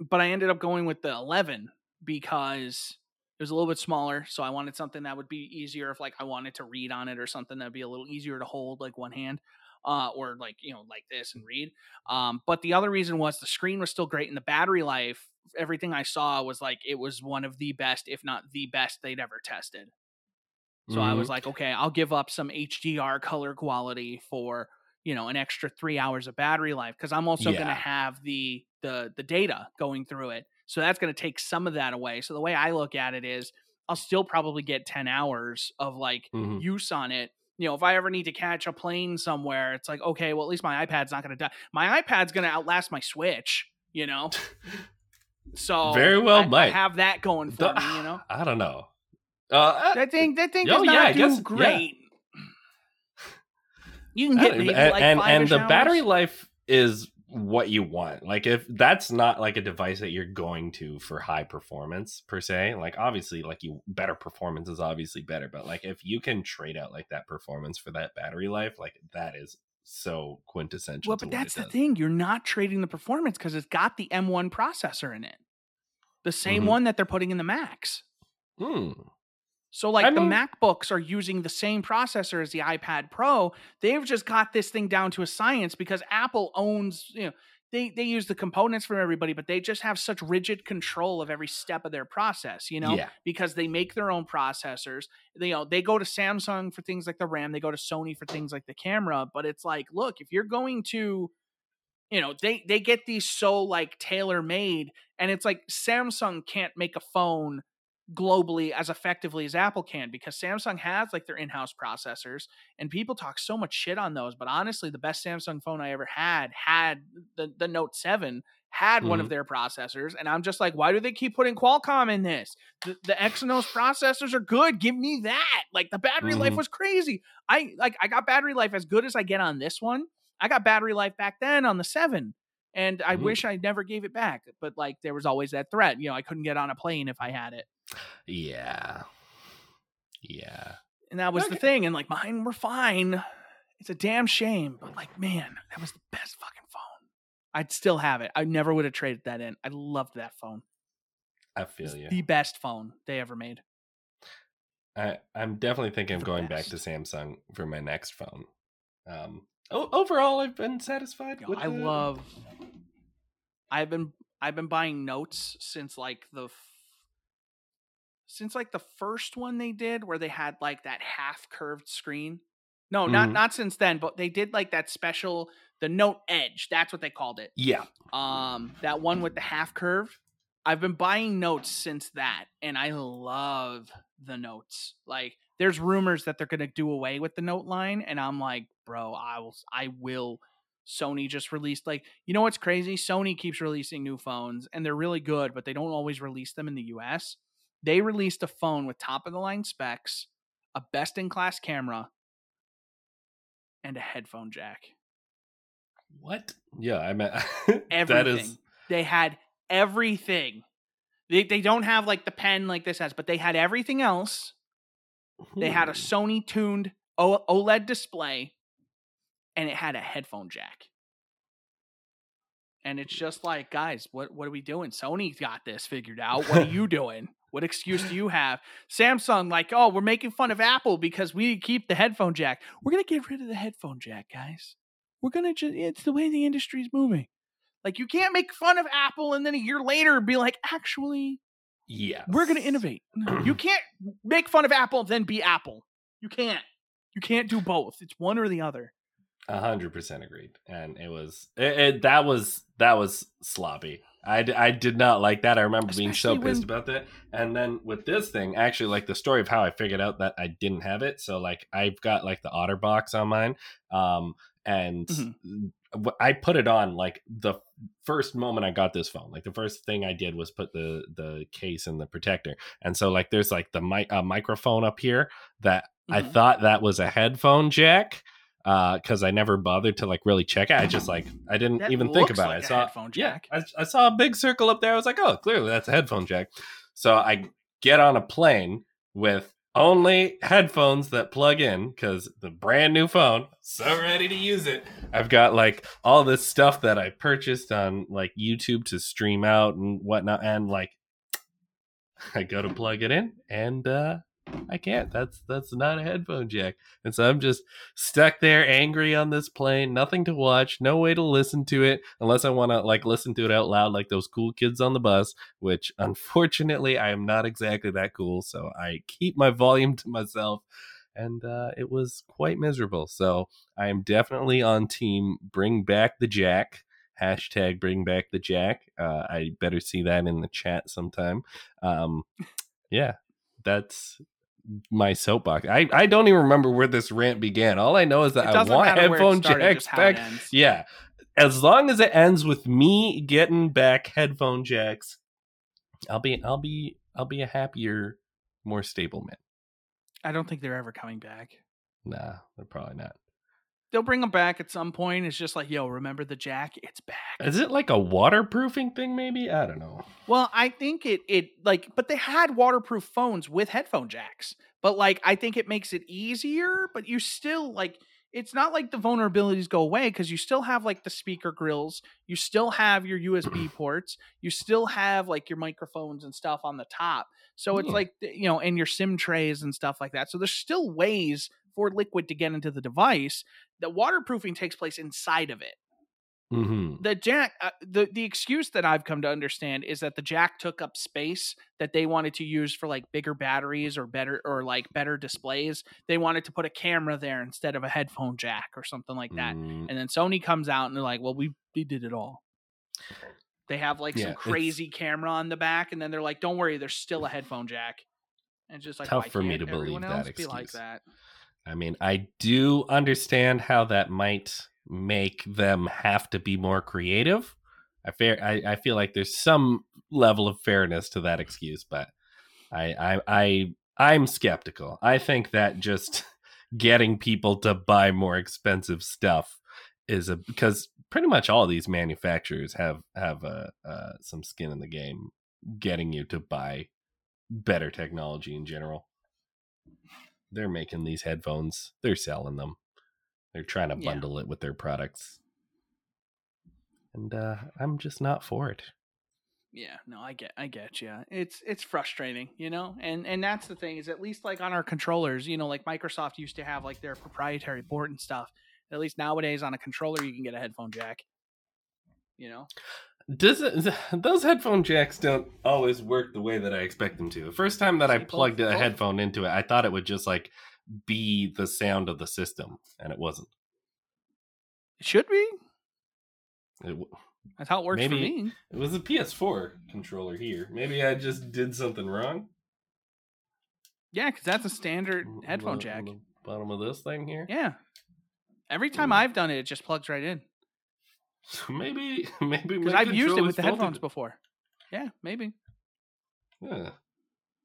but i ended up going with the 11 because it was a little bit smaller so i wanted something that would be easier if like i wanted to read on it or something that'd be a little easier to hold like one hand uh, or like you know like this and read um, but the other reason was the screen was still great and the battery life everything i saw was like it was one of the best if not the best they'd ever tested. So i was like okay i'll give up some hdr color quality for you know an extra three hours of battery life because i'm also going to have the the the data going through it. So that's going to take some of that away. So the way i look at it is i'll still probably get 10 hours of like Mhm. use on it you know if i ever need to catch a plane somewhere it's like okay well at least my ipad's not going to die my ipad's going to outlast my switch you know so Very well I, I might. have that going for The- me you know I don't know. Uh, that thing that thing Oh, does yeah, I do guess- yeah. great you can get and like and, and the battery life is what you want. Like if that's not like a device that you're going to for high performance per se, like obviously like you better performance is obviously better, but like if you can trade out like that performance for that battery life, like that is so quintessential. well but that's the thing you're not trading the performance because it's got the m1 processor in it the same Mhm. one that they're putting in the macs Hmm. So like I the MacBooks are using the same processor as the iPad Pro. They've just got this thing down to a science because Apple owns, you know, they they use the components from everybody, but they just have such rigid control of every step of their process, you know, Yeah. because they make their own processors. They, you know, they go to Samsung for things like the RAM, they go to Sony for things like the camera, but it's like, look, if you're going to you know, they they get these so like tailor made and it's like Samsung can't make a phone globally as effectively as Apple can because Samsung has like their in-house processors and people talk so much shit on those but honestly the best Samsung phone I ever had had the the Note 7 had one of Mhm. their processors and I'm just like why do they keep putting Qualcomm in this the, the Exynos processors are good give me that like the battery life Mhm. was crazy I like I got battery life as good as I get on this one I got battery life back then on the 7 and I Mm. wish I never gave it back but like there was always that threat you know I couldn't get on a plane if I had it Yeah. Yeah. And that was the thing. And like mine were fine. It's a damn shame. But like, man, that was the best fucking phone. I'd still have it. I never would have traded that in. I loved that phone. I feel you. the best phone they ever made. I, I'm definitely thinking of going back to. Samsung for my next phone. Um, o- overall, I've been satisfied. Yo, with I the- love I've been I've been buying notes since like the since like the first one they did where they had like that half curved screen. No, not Mhm. not since then, but they did like that special the Note Edge. That's what they called it. Yeah. um that one with the half curve i've been buying notes since that and i love the notes like there's rumors that they're going to do away with the note line and i'm like bro i will i will sony just released like you know what's crazy sony keeps releasing new phones and they're really good but they don't always release them in the us they released a phone with top of the line specs a best in class camera and a headphone jack What? Yeah, I meant everything. that is They had everything. They they don't have like the pen like this has, but they had everything else. They had a Hmm. Sony tuned O- OLED display. and it had a headphone jack. And it's just like, guys, what what are we doing? Sony's got this figured out. What are you doing? What excuse do you have? Samsung, like, oh, we're making fun of Apple because we keep the headphone jack. We're gonna get rid of the headphone jack, guys. We're gonna just it's the way the industry's moving. Like you can't make fun of Apple and then a year later be like, actually, yeah, we're gonna innovate. You can't make fun of Apple then be Apple. You can't. You can't do both. It's one or the other. A hundred percent agreed, and it was it, it, that was that was sloppy. I, d- I did not like that. I remember being so Especially pissed when- about that. And then with this thing, actually, like the story of how I figured out that I didn't have it. So like I've got like the OtterBox on mine, um, and Mhm. w- I put it on like the first moment I got this phone. Like the first thing I did was put the the case and the protector. And so like there's like the mic uh, microphone up here that I Mhm. thought that was a headphone jack because I never bothered to like really check it. I just like I didn't That even think about like it. I saw headphone jack. Yeah, I, I saw a big circle up there. I was like, oh, clearly that's a headphone jack. So I get on a plane with only headphones that plug in because the brand new phone, so ready to use it. I've got like all this stuff that I purchased on like YouTube to stream out and whatnot, and like I go to plug it in and uh I can't. That's that's not a headphone jack. And so I'm just stuck there angry on this plane, nothing to watch, no way to listen to it unless I want to like listen to it out loud like those cool kids on the bus, which unfortunately I am not exactly that cool, so I keep my volume to myself and uh it was quite miserable. So I am definitely on team bring back the jack. Hashtag bring back the jack. Uh, I better see that in the chat sometime. Um, yeah, that's my soapbox. I, I don't even remember where this rant began. All I know is that I want matter where it headphone started, jacks just how it back. Yeah. As long as it ends with me getting back headphone jacks, I'll be I'll be I'll be a happier, more stable man. I don't think they're ever coming back. Nah, they're probably not. They'll bring them back at some point. It's just like, yo, remember the jack? It's back. Is it like a waterproofing thing maybe? I don't know. Well, I think it it like, but they had waterproof phones with headphone jacks. But like, I think it makes it easier. But you still like, it's not like the vulnerabilities go away because you still have like the speaker grills, you still have your USB ports, you still have like your microphones and stuff on the top. So it's Yeah. like you know, and your SIM trays and stuff like that. So there's still ways for liquid to get into the device. The waterproofing takes place inside of it Mm-hmm. the jack uh, the the excuse that i've come to understand is that the jack took up space that they wanted to use for like bigger batteries or better or like better displays they wanted to put a camera there instead of a headphone jack or something like that Mm, and then sony comes out and they're like well we we did it all they have like Yeah, some it's- crazy camera on the back and then they're like don't worry there's still a headphone jack and it's just like Tough for me to believe that be like excuse. that I mean, I do understand how that might make them have to be more creative. I fair I, I feel like there's some level of fairness to that excuse, but I I I I'm skeptical. I think that just getting people to buy more expensive stuff is a because pretty much all these manufacturers have have uh, uh, some skin in the game, getting you to buy better technology in general. They're making these headphones. They're selling them. They're trying to Yeah. bundle it with their products. And uh, I'm just not for it. Yeah, no, I get, I get you. It's it's frustrating, you know, and and that's the thing is at least like on our controllers, you know, like Microsoft used to have like their proprietary port and stuff. At least nowadays on a controller you can get a headphone jack. You know, Does it, those headphone jacks don't always work the way that I expect them to. The first time that I plugged a headphone into it, I thought it would just like be the sound of the system, and it wasn't. it should be. It, w- That's how it works Maybe- for me. it was a PS4 controller here. Maybe I just did something wrong. Yeah, because that's a standard headphone the- jack. bottom of this thing here. Yeah. Every time Hmm. I've done it, it just plugs right in. maybe maybe Because I've used it with the headphones before. Yeah, maybe. Yeah.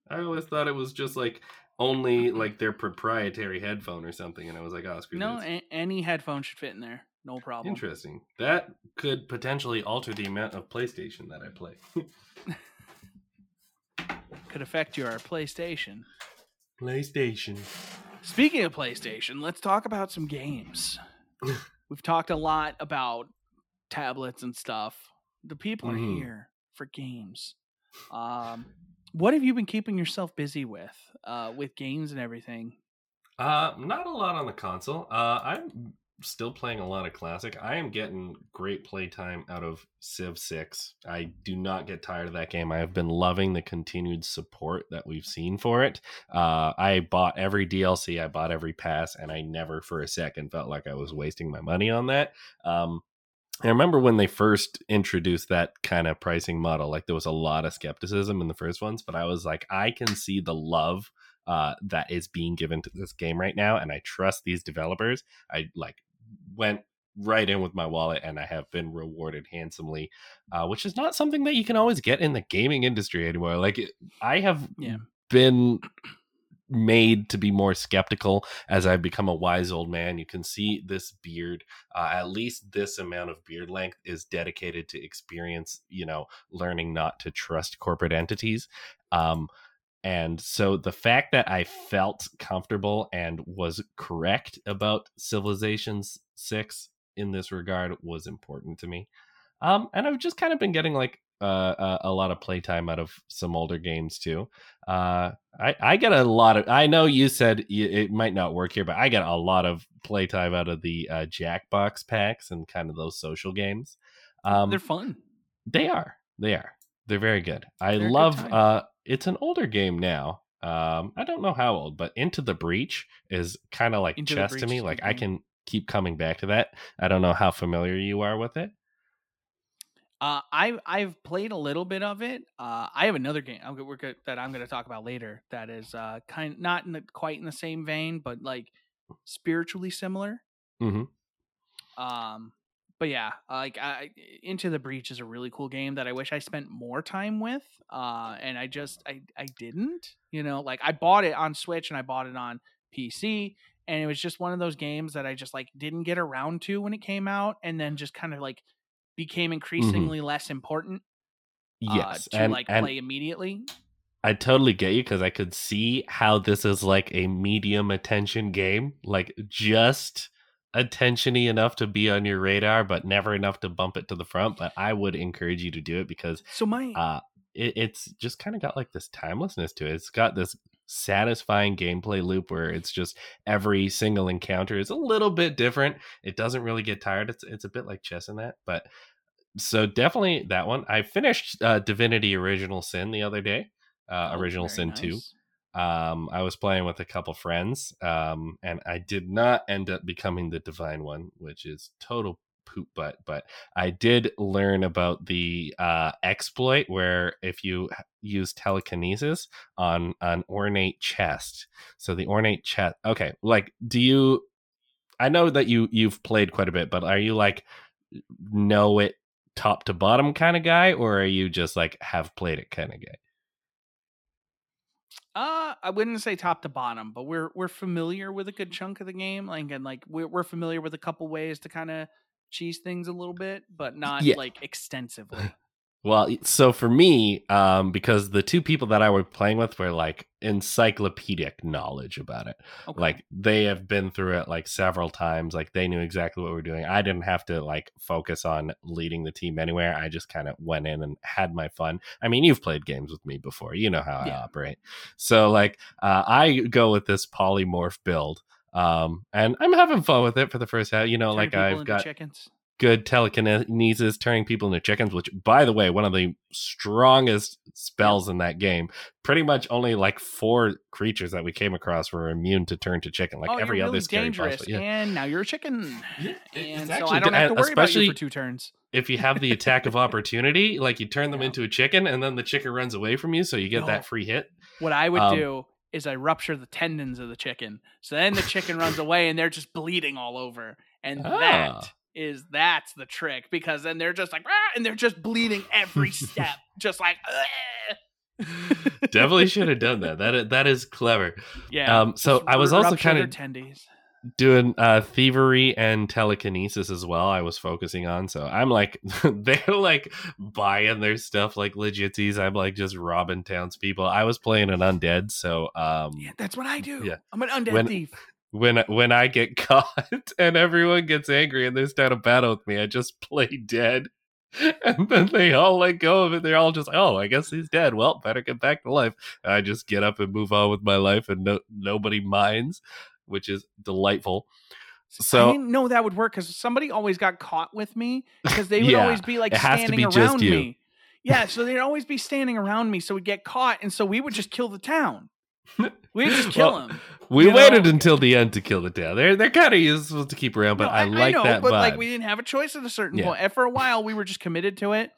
I always thought it was just like only like their proprietary headphone or something, and I was like, oh, screw No, this. a- any headphone should fit in there. No problem. Interesting. That could potentially alter the amount of PlayStation that I play. Could affect your PlayStation. PlayStation. Speaking of PlayStation, let's talk about some games. we've talked a lot about tablets and stuff. The people Mhm. are here for games. Um, what have you been keeping yourself busy with, uh, with games and everything? Uh, not a lot on the console. Uh, I'm still playing a lot of classic. I am getting great playtime out of Civ 6. I do not get tired of that game. I have been loving the continued support that we've seen for it. Uh, I bought every DLC, I bought every pass, and I never for a second felt like I was wasting my money on that. Um, I remember when they first introduced that kind of pricing model, like there was a lot of skepticism in the first ones, but I was like, I can see the love uh, that is being given to this game right now, and I trust these developers. I like went right in with my wallet, and I have been rewarded handsomely, uh, which is not something that you can always get in the gaming industry anymore. Like it, I have Yeah. been made to be more skeptical as I've become a wise old man. You can see this beard, uh, at least this amount of beard length is dedicated to experience, you know, learning not to trust corporate entities. Um, and so the fact that I felt comfortable and was correct about Civilizations 6 in this regard was important to me. Um, and I've just kind of been getting like uh, a, a lot of playtime out of some older games too. Uh, I, I get a lot of. I know you said y- it might not work here, but I get a lot of playtime out of the uh, Jackbox packs and kind of those social games. Um, They're fun. they are. They are. They're very good. I They're a good love. Uh, it's an older game now. Um, I don't know how old, but Into the Breach is kind of like Into chess to me. Like I can keep coming back to that. I don't know how familiar you are with it. Uh, I I've played a little bit of it. Uh, I have another game I'm, we're go- that I'm going to talk about later. That is uh, kind not in the, quite in the same vein, but like spiritually similar. hmm Um, but yeah, like I, Into the Breach is a really cool game that I wish I spent more time with. Uh, and I just I I didn't. You know, like I bought it on Switch and I bought it on PC, and it was just one of those games that I just like didn't get around to when it came out, and then just kind of like became increasingly less important uh, Yes, to and like and play immediately. I totally get you because I could see how this is like a medium attention game, like just attentiony enough to be on your radar, but never enough to bump it to the front. But I would encourage you to do it because So my uh, it, it's just kind of got like this timelessness to it. It's got this satisfying gameplay loop where it's just every single encounter is a little bit different. It doesn't really get tired. It's it's a bit like chess in that, but so definitely that one. I finished uh, Divinity Original Sin the other day. Uh, Oh, Original Sin two. Um, I was playing with a couple friends, um, and I did not end up becoming the divine one, which is total poop butt. But I did learn about the uh, exploit where if you use telekinesis on an ornate chest, so the ornate chest. Okay, like, do you? I know that you you've played quite a bit, but are you like know it top to bottom kind of guy, or are you just like have played it kind of guy? Uh, I wouldn't say top to bottom, but we're we're familiar with a good chunk of the game. Like and like we're we're familiar with a couple ways to kind of cheese things a little bit, but not Yeah. like extensively. Well, so for me, um, because the two people that I were playing with were like encyclopedic knowledge about it. Okay. Like they have been through it like several times. Like they knew exactly what we were doing. I didn't have to like focus on leading the team anywhere. I just kind of went in and had my fun. I mean, you've played games with me before. You know how Yeah. I operate. So like uh, I go with this polymorph build. Um, and I'm having fun with it for the first half. You know, Turn like I've got chickens. good telekinesis, turning people into chickens, which, by the way, one of the strongest spells in that game. Pretty much only like four creatures that we came across were immune to turn to chicken. Like oh, every you're other really scary dangerous, boss. Yeah. and now you're a chicken. Yeah, And so actually I don't have to worry about you especially for two turns. if you have the attack of opportunity, like you turn them Yeah. into a chicken, and then the chicken runs away from you, so you get No. that free hit. What I would Um, do is I rupture the tendons of the chicken. So then the chicken runs away and they're just bleeding all over. And Ah. that is that's the trick because then they're just like "Ah," and they're just bleeding every step. just like. Definitely should have done that. That that is clever. Yeah. Um, so I was also kind of tendies. Doing uh thievery and telekinesis as well i was focusing on so i'm like they're like buying their stuff like legitsies i'm like just robbing townspeople i was playing an undead so um Yeah, that's what I do. Yeah. I'm an undead When- thief. when when I get caught and everyone gets angry and they start a battle with me, I just play dead. And then they all let go of it. They're all just, oh, I guess he's dead. Well, better get back to life. And I just get up and move on with my life, and no, nobody minds, which is delightful. So I didn't know that would work because somebody always got caught with me because they would Yeah, always be like it has to standing be around me. Yeah, so they'd always be standing around me, so we'd get caught, and so we would just kill the town. We'd just kill Well, him. we You know? waited until the end to kill the town. They're they're kind of useful to keep around, but No, I, like know, that but vibe. like we didn't have a choice at a certain Yeah. point. And for a while, we were just committed to it.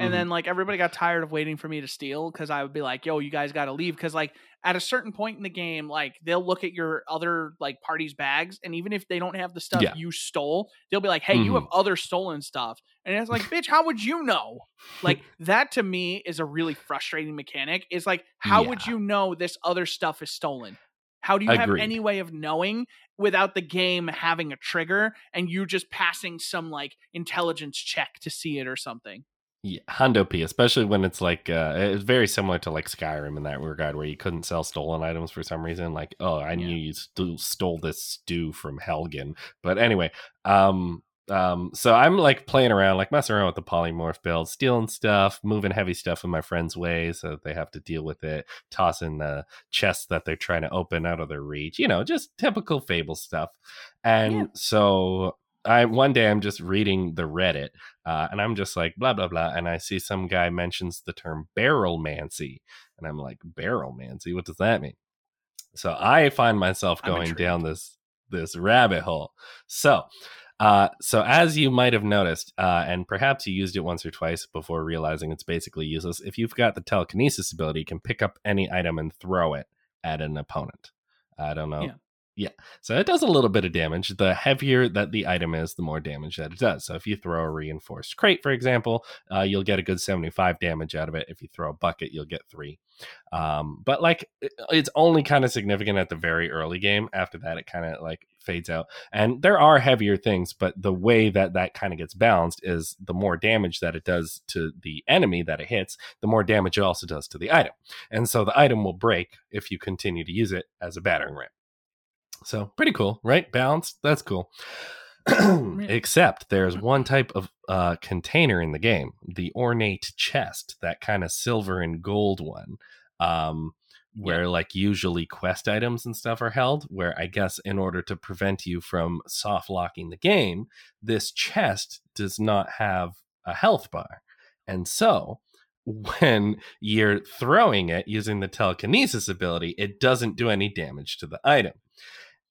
And Mhm. then like everybody got tired of waiting for me to steal because I would be like, "Yo, you guys got to leave." Because like at a certain point in the game, like they'll look at your other like party's bags, and even if they don't have the stuff Yeah. you stole, they'll be like, "Hey, you have other stolen stuff," and it's like, "Bitch, how would you know?" Like that to me is a really frustrating mechanic. Is like, how would you know this other stuff is stolen? How do you have any way of knowing without the game having a trigger and you just passing some like intelligence check to see it or something? Yeah, Hundo P, especially when it's like uh, it's very similar to like Skyrim in that regard, where you couldn't sell stolen items for some reason. Like, oh, I knew you st- stole this stew from Helgen, but anyway, um, um, so I'm like playing around, like messing around with the polymorph build, stealing stuff, moving heavy stuff in my friend's way, so that they have to deal with it, tossing the chests that they're trying to open out of their reach, you know, just typical Fable stuff. And Yeah. so I one day I'm just reading the Reddit uh, and I'm just like blah blah blah, and I see some guy mentions the term barrelmancy, and I'm like barrelmancy, what does that mean? So I find myself going down this this rabbit hole. So, uh, so as you might have noticed, uh, and perhaps you used it once or twice before realizing it's basically useless. If you've got the telekinesis ability, you can pick up any item and throw it at an opponent. I don't know. Yeah. Yeah. So it does a little bit of damage. The heavier that the item is, the more damage that it does. So if you throw a reinforced crate, for example, uh, you'll get a good 75 damage out of it. If you throw a bucket, you'll get three. Um, but like it's only kind of significant at the very early game. After that, it kind of like fades out. And there are heavier things, but the way that that kind of gets balanced is the more damage that it does to the enemy that it hits, the more damage it also does to the item. And so the item will break if you continue to use it as a battering ram. So pretty cool, right? Balanced. That's cool. Except there's one type of uh, container in the game, the ornate chest, that kind of silver and gold one, um, where like usually quest items and stuff are held. Where I guess in order to prevent you from soft locking the game, this chest does not have a health bar, and so when you're throwing it using the telekinesis ability, it doesn't do any damage to the item.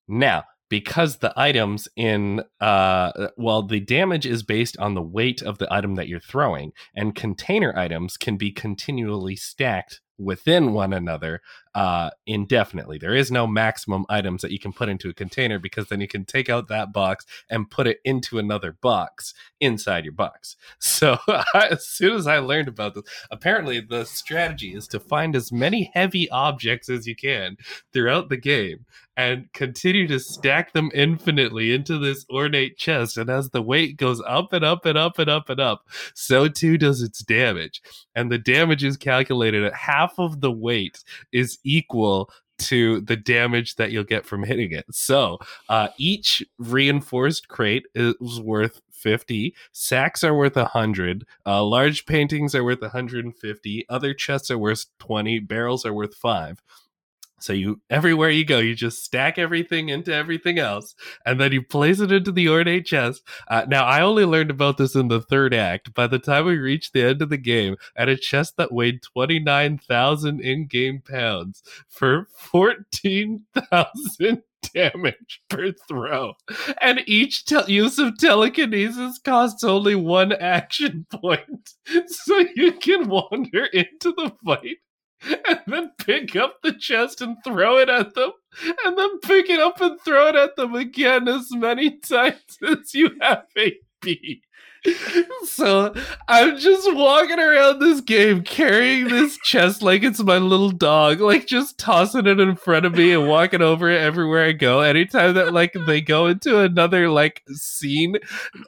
Now, because the items in uh well the damage is based on the weight of the item that you're throwing and container items can be continually stacked within one another uh indefinitely there is no maximum items that you can put into a container because then you can take out that box and put it into another box inside your box so as soon as i learned about this apparently the strategy is to find as many heavy objects as you can throughout the game and continue to stack them infinitely into this ornate chest. And as the weight goes up and up and up and up and up, so too does its damage. And the damage is calculated at half of the weight is equal to the damage that you'll get from hitting it. So uh, each reinforced crate is worth 50 sacks are worth 100 uh, large paintings are worth 150 other chests are worth 20 barrels are worth 5 so you everywhere you go, you just stack everything into everything else, and then you place it into the ornate chest. Uh, now I only learned about this in the third act. By the time we reached the end of the game, at a chest that weighed twenty nine thousand in-game pounds for fourteen thousand damage per throw, and each tel- use of telekinesis costs only one action point, so you can wander into the fight and then pick up the chest and throw it at them, and then pick it up and throw it at them again as many times as you have AP. So I'm just walking around this game carrying this chest like it's my little dog, like just tossing it in front of me and walking over it everywhere I go. Anytime that like they go into another like scene,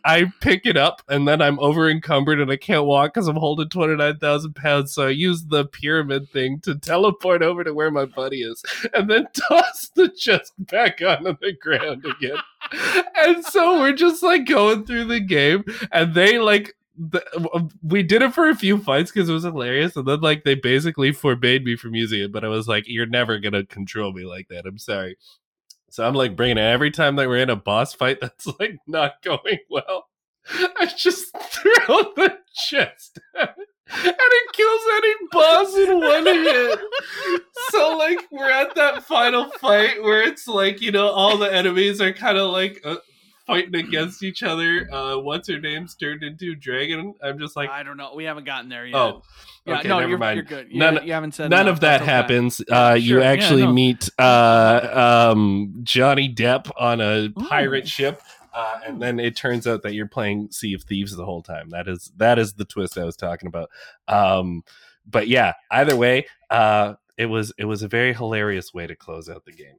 I pick it up and then I'm over encumbered and I can't walk because I'm holding 29,000 pounds. So I use the pyramid thing to teleport over to where my buddy is and then toss the chest back onto the ground again. And so we're just like going through the game and they like the, we did it for a few fights because it was hilarious and then like they basically forbade me from using it but i was like you're never gonna control me like that i'm sorry. So i'm like bringing it every time that we're in a boss fight that's like not going well. I just throw the chest and it kills any boss in one hit. So like we're at that final fight where it's like you know all the enemies are kind of like uh, fighting against each other. Uh, what's her name's turned into dragon? I'm just like I don't know. We haven't gotten there yet. oh. yeah, okay, no, never you're, mind. you're good. You, None- you haven't said None of that okay. happens. Uh, sure. you Yeah, actually no. meet uh, um, Johnny Depp on a pirate Ooh. ship, uh, and then it turns out that you're playing Sea of Thieves the whole time. That is that is the twist I was talking about. Um, but yeah, either way, uh, it was it was a very hilarious way to close out the game.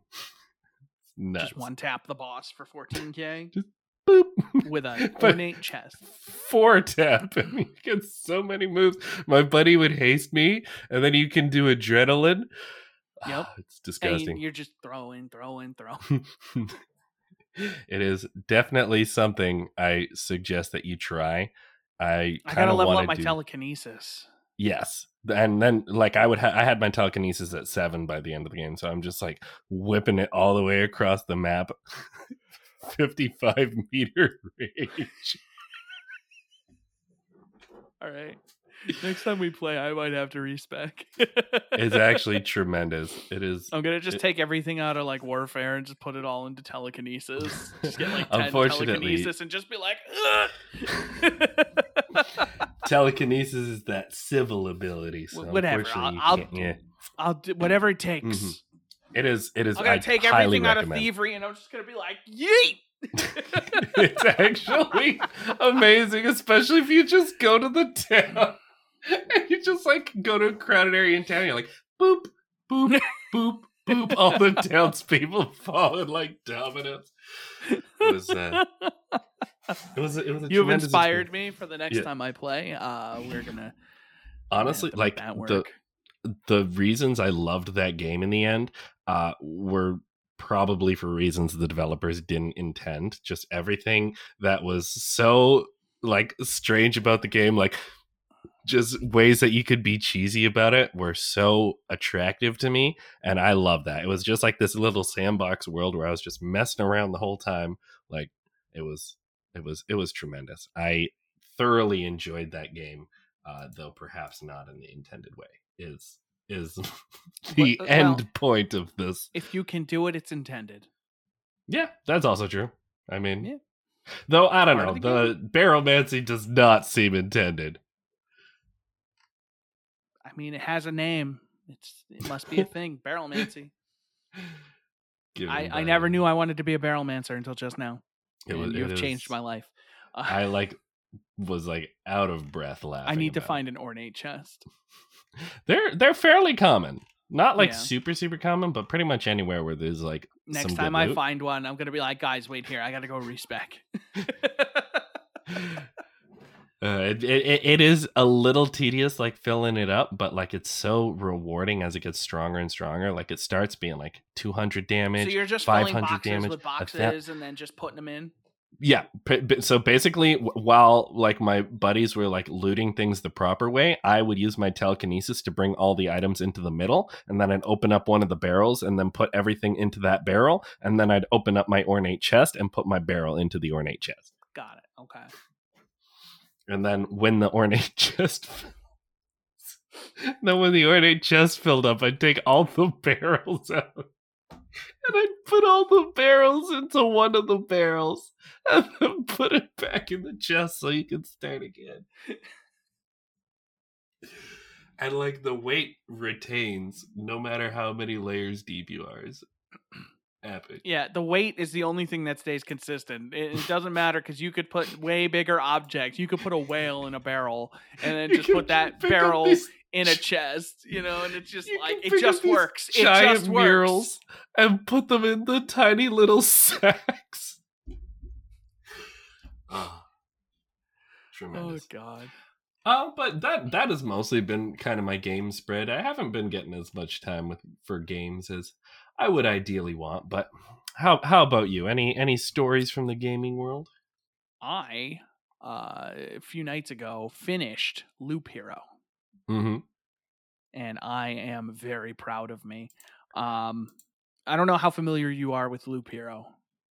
Nuts. Just one tap the boss for 14k Boop. with a ornate chest. Four tap, and you get so many moves. My buddy would haste me, and then you can do adrenaline. Yep. it's And disgusting. you're just throwing, throwing, throwing. it is definitely something I suggest that you try. I I kind gotta of level up my do telekinesis. yes, and then like I would ha- I had my telekinesis at seven by the end of the game, so I'm just like whipping it all the way across the map, fifty five meter range. All right. Next time we play, I might have to respec. It's actually tremendous. It is. I'm gonna just it- take everything out of like warfare and just put it all into telekinesis. Just get like 10 Unfortunately- telekinesis and just be like, Telekinesis is that civil ability. So Wh- whatever. I'll- I'll- yeah. I'll do whatever it takes. Mhm. It is. It is. I'm gonna I take everything out of thievery and I'm just gonna be like, yeet. it's actually amazing, especially if you just go to the town and you just like go to a crowded area in town. And You're like boop, boop, boop, boop. All the townspeople falling like dominoes. It was. Uh, it was. It was. A you have inspired experience. me for the next Yeah. time I play. Uh, we're gonna Honestly, like the the reasons I loved that game in the end uh, were probably for reasons the developers didn't intend. Just everything that was so like strange about the game, like just ways that you could be cheesy about it, were so attractive to me, and I love that. It was just like this little sandbox world where I was just messing around the whole time. Like it was, it was, it was tremendous. I thoroughly enjoyed that game uh, though perhaps not in the intended way is is the Well, end point of this if you can do it, it's intended. yeah that's also true i mean Yeah. though i don't Part know the, the barrelmancy does not seem intended mean, it has a name. It's it must be a thing. Barrelmancy. I, I never knew I wanted to be a barrelmancer until just now. it was- you it have changed my life. Uh, i like was like out of breath laughing I need to find an ornate chest. they're they're fairly common not like Yeah. super super common but pretty much anywhere where there's like Next time I find one, I'm gonna be like, guys, wait here. I gotta go respec. Uh, it, it it is a little tedious, like filling it up, but like it's so rewarding as it gets stronger and stronger. Like it starts being like 200 damage. So you're just filling 500 boxes damage, with boxes and then just putting them in. Yeah. So basically, while like my buddies were like looting things the proper way, I would use my telekinesis to bring all the items into the middle, and then I'd open up one of the barrels and then put everything into that barrel, and then I'd open up my ornate chest and put my barrel into the ornate chest. Got it. Okay. And then when the ornate chest then when the ornate chest filled up, I'd take all the barrels out. And I'd put all the barrels into one of the barrels and then put it back in the chest so you can start again. And like the weight retains no matter how many layers deep you are. Epic. Yeah, the weight is the only thing that stays consistent. It, it doesn't matter because you could put way bigger objects. You could put a whale in a barrel and then just put that barrel these in a chest, you know, and it's just You like it just works. It giant just works. murals and put them in the tiny little sacks. oh, Oh god. Uh, but that that has mostly been kind of my game spread. I haven't been getting as much time with for games as I would ideally want. But how how about you? Any any stories from the gaming world? I uh, a few nights ago finished Loop Hero. Mm-hmm. and I am very proud of me. Um, I don't know how familiar you are with Loop Hero.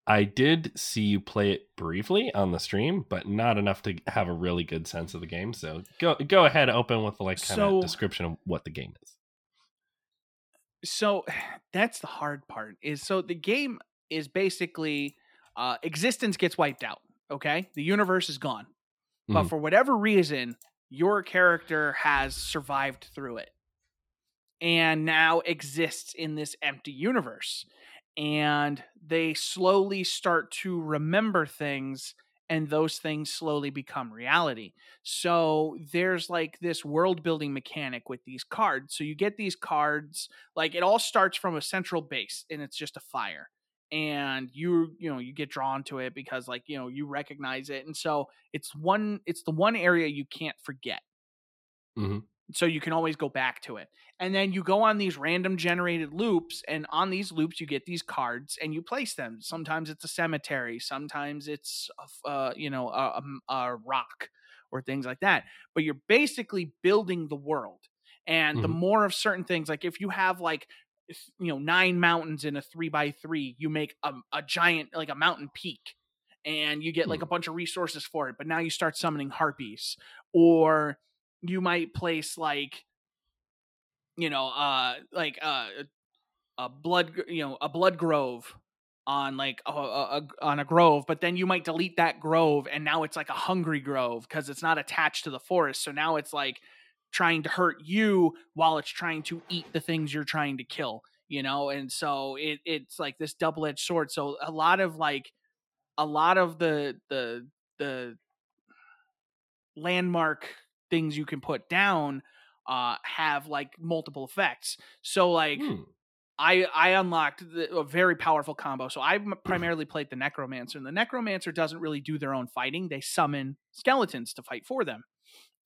I did see you play it briefly on the stream, but not enough to have a really good sense of the game. So go go ahead, open with like kind So- of description of what the game is. So that's the hard part. Is so the game is basically uh, existence gets wiped out. Okay, the universe is gone, but Mhm. for whatever reason, your character has survived through it, and now exists in this empty universe. And they slowly start to remember things and those things slowly become reality. So there's like this world building mechanic with these cards. So you get these cards, like it all starts from a central base and it's just a fire. And you you know, you get drawn to it because like, you know, you recognize it. And so it's one it's the one area you can't forget. Mhm. So you can always go back to it. And then you go on these random generated loops and on these loops you get these cards and you place them. Sometimes it's a cemetery, sometimes it's uh, you know, a, a- a rock or things like that. But you're basically building the world. And the Mhm. more of certain things, like if you have like you know nine mountains in a three by three, you make a, a giant like a mountain peak, and you get like a bunch of resources for it. But now you start summoning harpies, or you might place like you know uh like uh a blood you know a blood grove on like a, a, a- on a grove but then you might delete that grove and now it's like a hungry grove because it's not attached to the forest so now it's like trying to hurt you while it's trying to eat the things you're trying to kill you know and so it it's like this double-edged sword so a lot of like a lot of the the the landmark things you can put down uh have like multiple effects so like Hmm. I I unlocked the, a very powerful combo. So I primarily played the necromancer, and the necromancer doesn't really do their own fighting. They summon skeletons to fight for them,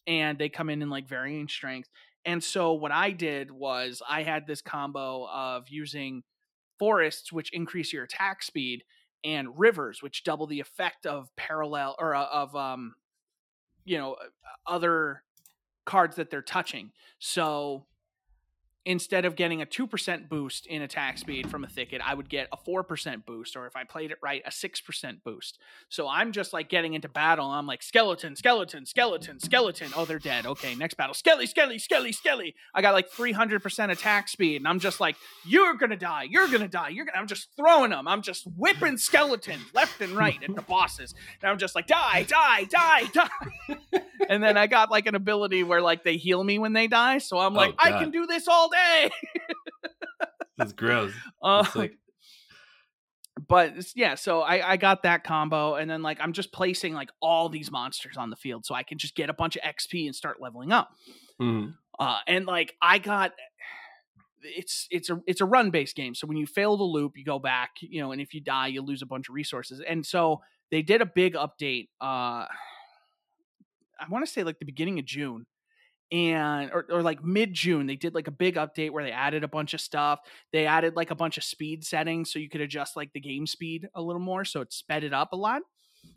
and they come in in like varying strength. And so what I did was I had this combo of using forests, which increase your attack speed, and rivers, which double the effect of parallel or uh, of um, you know, other cards that they're touching. So instead of getting a 2% boost in attack speed from a thicket, I would get a 4% boost, or if I played it right, a 6% boost. So I'm just like getting into battle. I'm like, skeleton, skeleton, skeleton, skeleton. Oh, they're dead. Okay, next battle. Skelly, skelly, skelly, skelly. I got like 300% attack speed, and I'm just like, you're gonna die, you're gonna die, you're gonna. I'm just throwing them. I'm just whipping skeletons left and right at the bosses. And I'm just like, die, die, die, die. and then I got like an ability where like they heal me when they die. So I'm oh, like, Oh, I can do this all day. That's gross. Uh, It's like but yeah, so I, I got that combo, and then like I'm just placing like all these monsters on the field so I can just get a bunch of XP and start leveling up. mhm. Uh, and like I got it's it's a it's a run based game. So when you fail the loop, you go back, you know, and if you die, you lose a bunch of resources. And so they did a big update. Uh, I want to say like the beginning of June, and or, or like mid June, they did like a big update where they added a bunch of stuff. They added like a bunch of speed settings so you could adjust like the game speed a little more, so it sped it up a lot.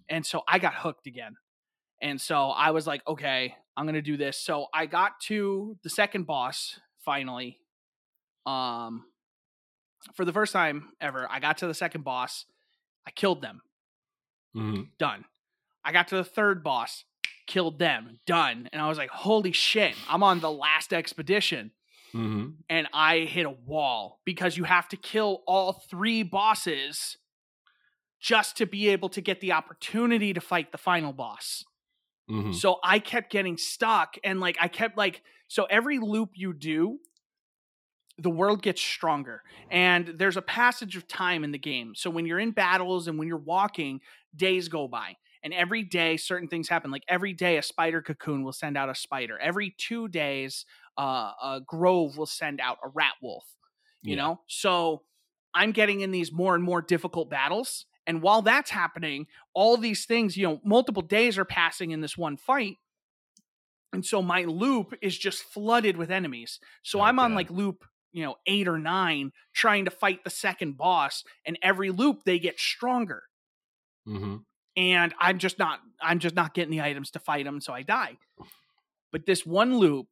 And so I got hooked again. And so I was like, okay, I'm gonna do this. So I got to the second boss finally. Um, for the first time ever, I got to the second boss. I killed them. Mhm. Done. I got to the third boss. Killed them. Done. And I was like, holy shit! I'm on the last expedition Mhm. and I hit a wall because you have to kill all three bosses just to be able to get the opportunity to fight the final boss. Mhm. So I kept getting stuck and like I kept like so every loop you do the world gets stronger and there's a passage of time in the game so when you're in battles and when you're walking days go by and every day certain things happen like every day a spider cocoon will send out a spider every two days uh, a grove will send out a rat wolf you yeah. know? So i'm getting in these more and more difficult battles and while that's happening all these things you know multiple days are passing in this one fight. And so my loop is just flooded with enemies. So oh, i'm on like loop you know eight or nine trying to fight the second boss and every loop they get stronger. Mm-hmm. And i'm just not i'm just not getting the items to fight them so i die but this one loop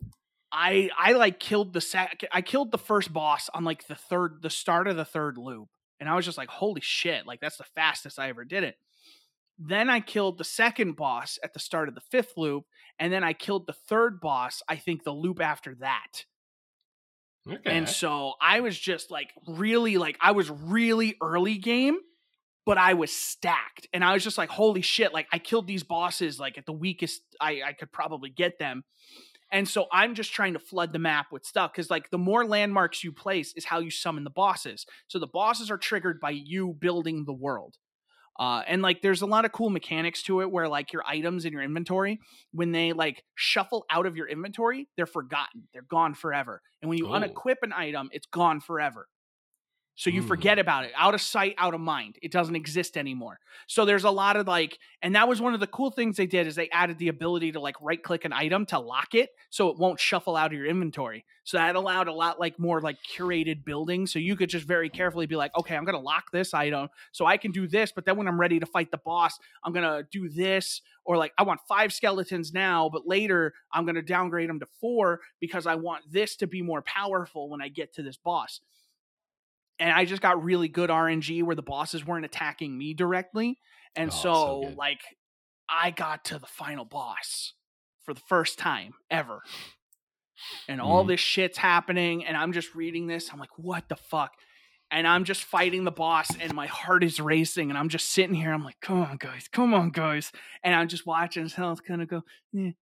i i like killed the sec i killed the first boss on like the third the start of the third loop and i was just like holy shit like that's the fastest i ever did it then I killed the second boss at the start of the fifth loop, and then I killed the third boss, I think the loop after that. Okay. And so I was just like really like I was really early game, but I was stacked. And I was just like, holy shit, like I killed these bosses like at the weakest I, I could probably get them. And so I'm just trying to flood the map with stuff because, like, the more landmarks you place is how you summon the bosses. So the bosses are triggered by you building the world. Uh, and like there's a lot of cool mechanics to it where like your items in your inventory, when they like shuffle out of your inventory, they're forgotten. They're gone forever. And when you oh. unequip an item, it's gone forever. So you mm. forget about it, out of sight, out of mind. It doesn't exist anymore. So there's a lot of like, and that was one of the cool things they did is they added the ability to like right click an item to lock it so it won't shuffle out of your inventory. So that allowed a lot like more like curated building. So you could just very carefully be like, okay, I'm gonna lock this item so I can do this, but then when I'm ready to fight the boss, I'm gonna do this. Or like I want five skeletons now, but later I'm gonna downgrade them to four because I want this to be more powerful when I get to this boss and I just got really good RNG where the bosses weren't attacking me directly. And oh, so, so like, I got to the final boss for the first time ever. And all mm. this shit's happening, and I'm just reading this. I'm like, what the fuck? And I'm just fighting the boss, and my heart is racing, and I'm just sitting here. I'm like, come on, guys, come on, guys. And I'm just watching his health kind of go, and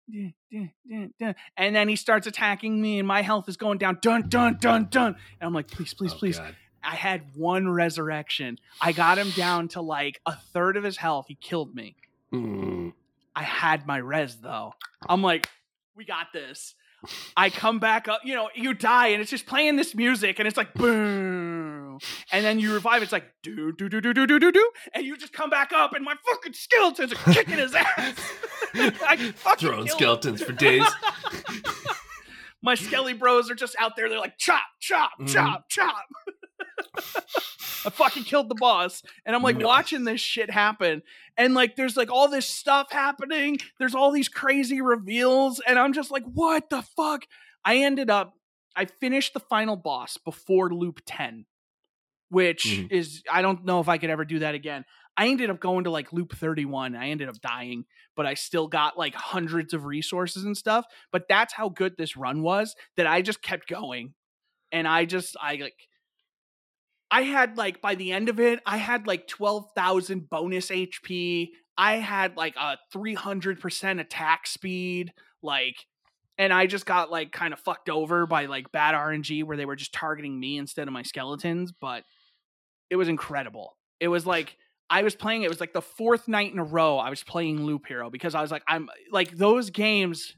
then he starts attacking me, and my health is going down, dun, dun, dun, dun. And I'm like, please, please, oh, please. God I had one resurrection. I got him down to like a third of his health. He killed me. Mm. I had my res though. I'm like, we got this. I come back up, you know, you die and it's just playing this music and it's like boom. And then you revive, it's like do do do do do do do do. And you just come back up and my fucking skeletons are kicking his ass. I fucking throwing skeletons for days. my skelly bros are just out there, they're like chop, chop, mm-hmm. chop, chop. I fucking killed the boss. And I'm like no. watching this shit happen. And like there's like all this stuff happening. There's all these crazy reveals. And I'm just like, what the fuck? I ended up, I finished the final boss before loop 10, which mm-hmm. is, I don't know if I could ever do that again. I ended up going to like loop 31. I ended up dying, but I still got like hundreds of resources and stuff. But that's how good this run was that I just kept going. And I just, I like, I had like by the end of it, I had like 12,000 bonus HP. I had like a 300% attack speed. Like, and I just got like kind of fucked over by like bad RNG where they were just targeting me instead of my skeletons. But it was incredible. It was like, I was playing, it was like the fourth night in a row I was playing Loop Hero because I was like, I'm like those games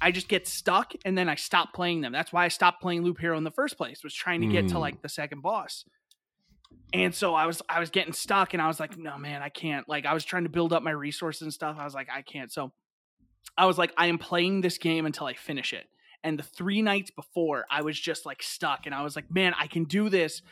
I just get stuck and then I stop playing them. That's why I stopped playing Loop Hero in the first place. Was trying to get mm. to like the second boss. And so I was I was getting stuck and I was like, no man, I can't. Like I was trying to build up my resources and stuff. I was like, I can't. So I was like, I am playing this game until I finish it. And the three nights before, I was just like stuck and I was like, man, I can do this.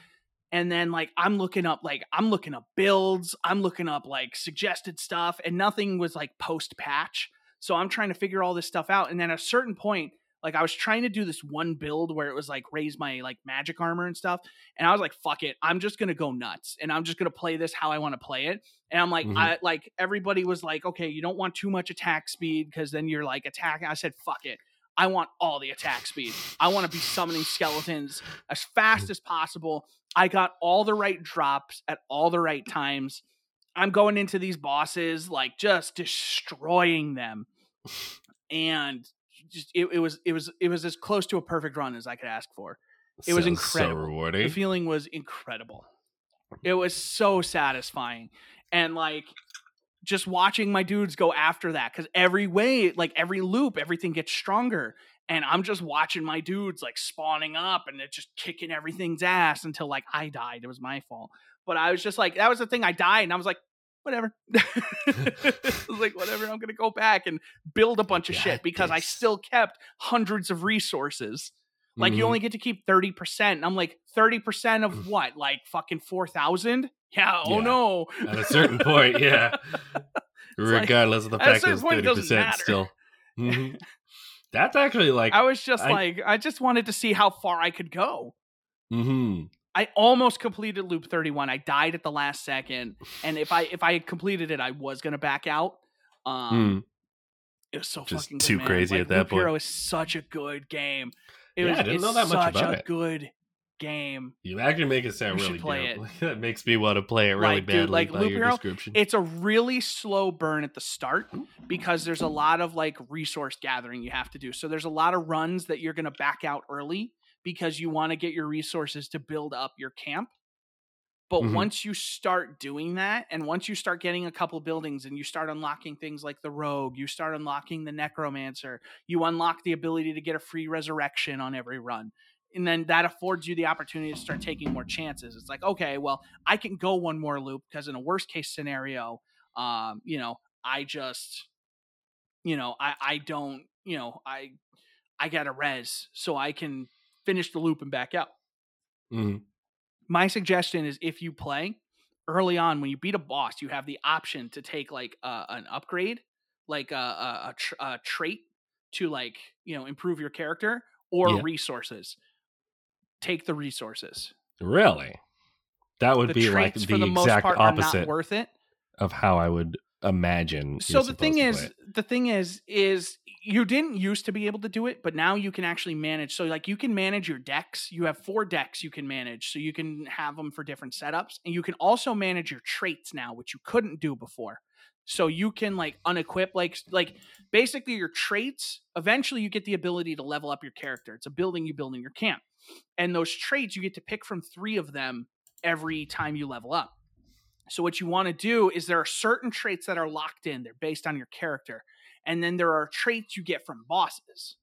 And then like I'm looking up like I'm looking up builds, I'm looking up like suggested stuff, and nothing was like post patch. So I'm trying to figure all this stuff out. And then at a certain point, like I was trying to do this one build where it was like raise my like magic armor and stuff. And I was like, fuck it. I'm just gonna go nuts. And I'm just gonna play this how I want to play it. And I'm like, mm-hmm. I like everybody was like, okay, you don't want too much attack speed because then you're like attacking. I said, fuck it. I want all the attack speed. I want to be summoning skeletons as fast as possible. I got all the right drops at all the right times. I'm going into these bosses like just destroying them. And just it, it was it was it was as close to a perfect run as I could ask for. It was incredible. So The feeling was incredible. It was so satisfying. And like just watching my dudes go after that cuz every way, like every loop, everything gets stronger and I'm just watching my dudes like spawning up and they're just kicking everything's ass until like I died. It was my fault. But I was just like that was the thing I died and I was like whatever. I was like whatever, I'm going to go back and build a bunch of Got shit because I still kept hundreds of resources. Like you Mhm. only get to keep 30%. And I'm like, 30% of what? Like fucking 4,000? Yeah, oh Yeah. no. At a certain point, yeah. like- Regardless of the fact that it's point, it thirty doesn't percent matter. still. Mhm. That's actually like I was just I- like, I just wanted to see how far I could go. hmm I almost completed loop 31. I died at the last second. And if I if I had completed it, I was gonna back out. Um it was so Just fucking good, too man. crazy Like, at that Loop point. Hero is such a good game. It Yeah, was I didn't know that much such about a it. good game. You actually make it sound You really play dope. that makes me want to play it really Like, dude, badly like, by Loop your Hero, description. It's a really slow burn at the start because there's a lot of like resource gathering you have to do. So there's a lot of runs that you're going to back out early because you want to get your resources to build up your camp. But Mhm. once you start doing that, and once you start getting a couple buildings and you start unlocking things like the rogue, you start unlocking the necromancer, you unlock the ability to get a free resurrection on every run. And then that affords you the opportunity to start taking more chances. It's like, okay, well, I can go one more loop because in a worst case scenario, um, you know, I just, you know, I, I don't, you know, I, I got a res, so I can finish the loop and back out Mhm. my suggestion is if you play early on when you beat a boss you have the option to take like uh, an upgrade like a, a, a, tr- a trait to like you know improve your character or Yeah. resources take the resources Really? That would the be like the the exact part are not opposite worth it of how I would imagine. so the thing is the thing is is you didn't used to be able to do it but now you can actually manage. So like you can manage your decks. You have four decks you can manage so you can have them for different setups and you can also manage your traits now which you couldn't do before. So you can like unequip like like basically your traits eventually you get the ability to level up your character. It's a building you build in your camp and those traits you get to pick from three of them every time you level up so what you want to do is there are certain traits that are locked in. They're based on your character. And then there are traits you get from bosses.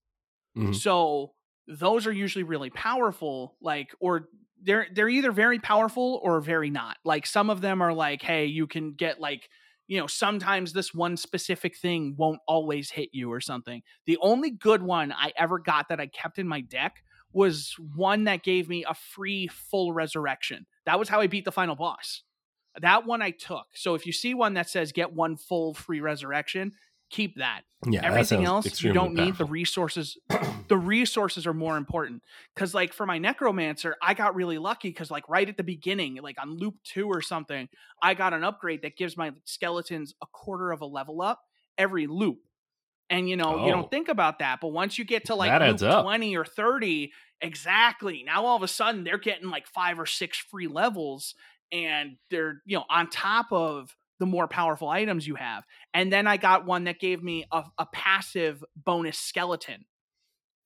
Mhm. So those are usually really powerful like or they're they're either very powerful or very not. Like some of them are like hey, you can get like you know, sometimes this one specific thing won't always hit you or something. The only good one I ever got that I kept in my deck was one that gave me a free full resurrection. That was how I beat the final boss. That one I took. So if you see one that says get one full free resurrection, keep that. Yeah, Everything sounds else you don't need. The resources the resources are more important. Cause like for my necromancer, I got really lucky because like right at the beginning, like on loop two or something, I got an upgrade that gives my skeletons a quarter of a level up every loop. And you know, you Oh. don't think about that, but once you get to like That loop 20 or 30, exactly. Now all of a sudden they're getting like five or six free levels and they're, you know, on top of the more powerful items you have. And then I got one that gave me a, a passive bonus skeleton.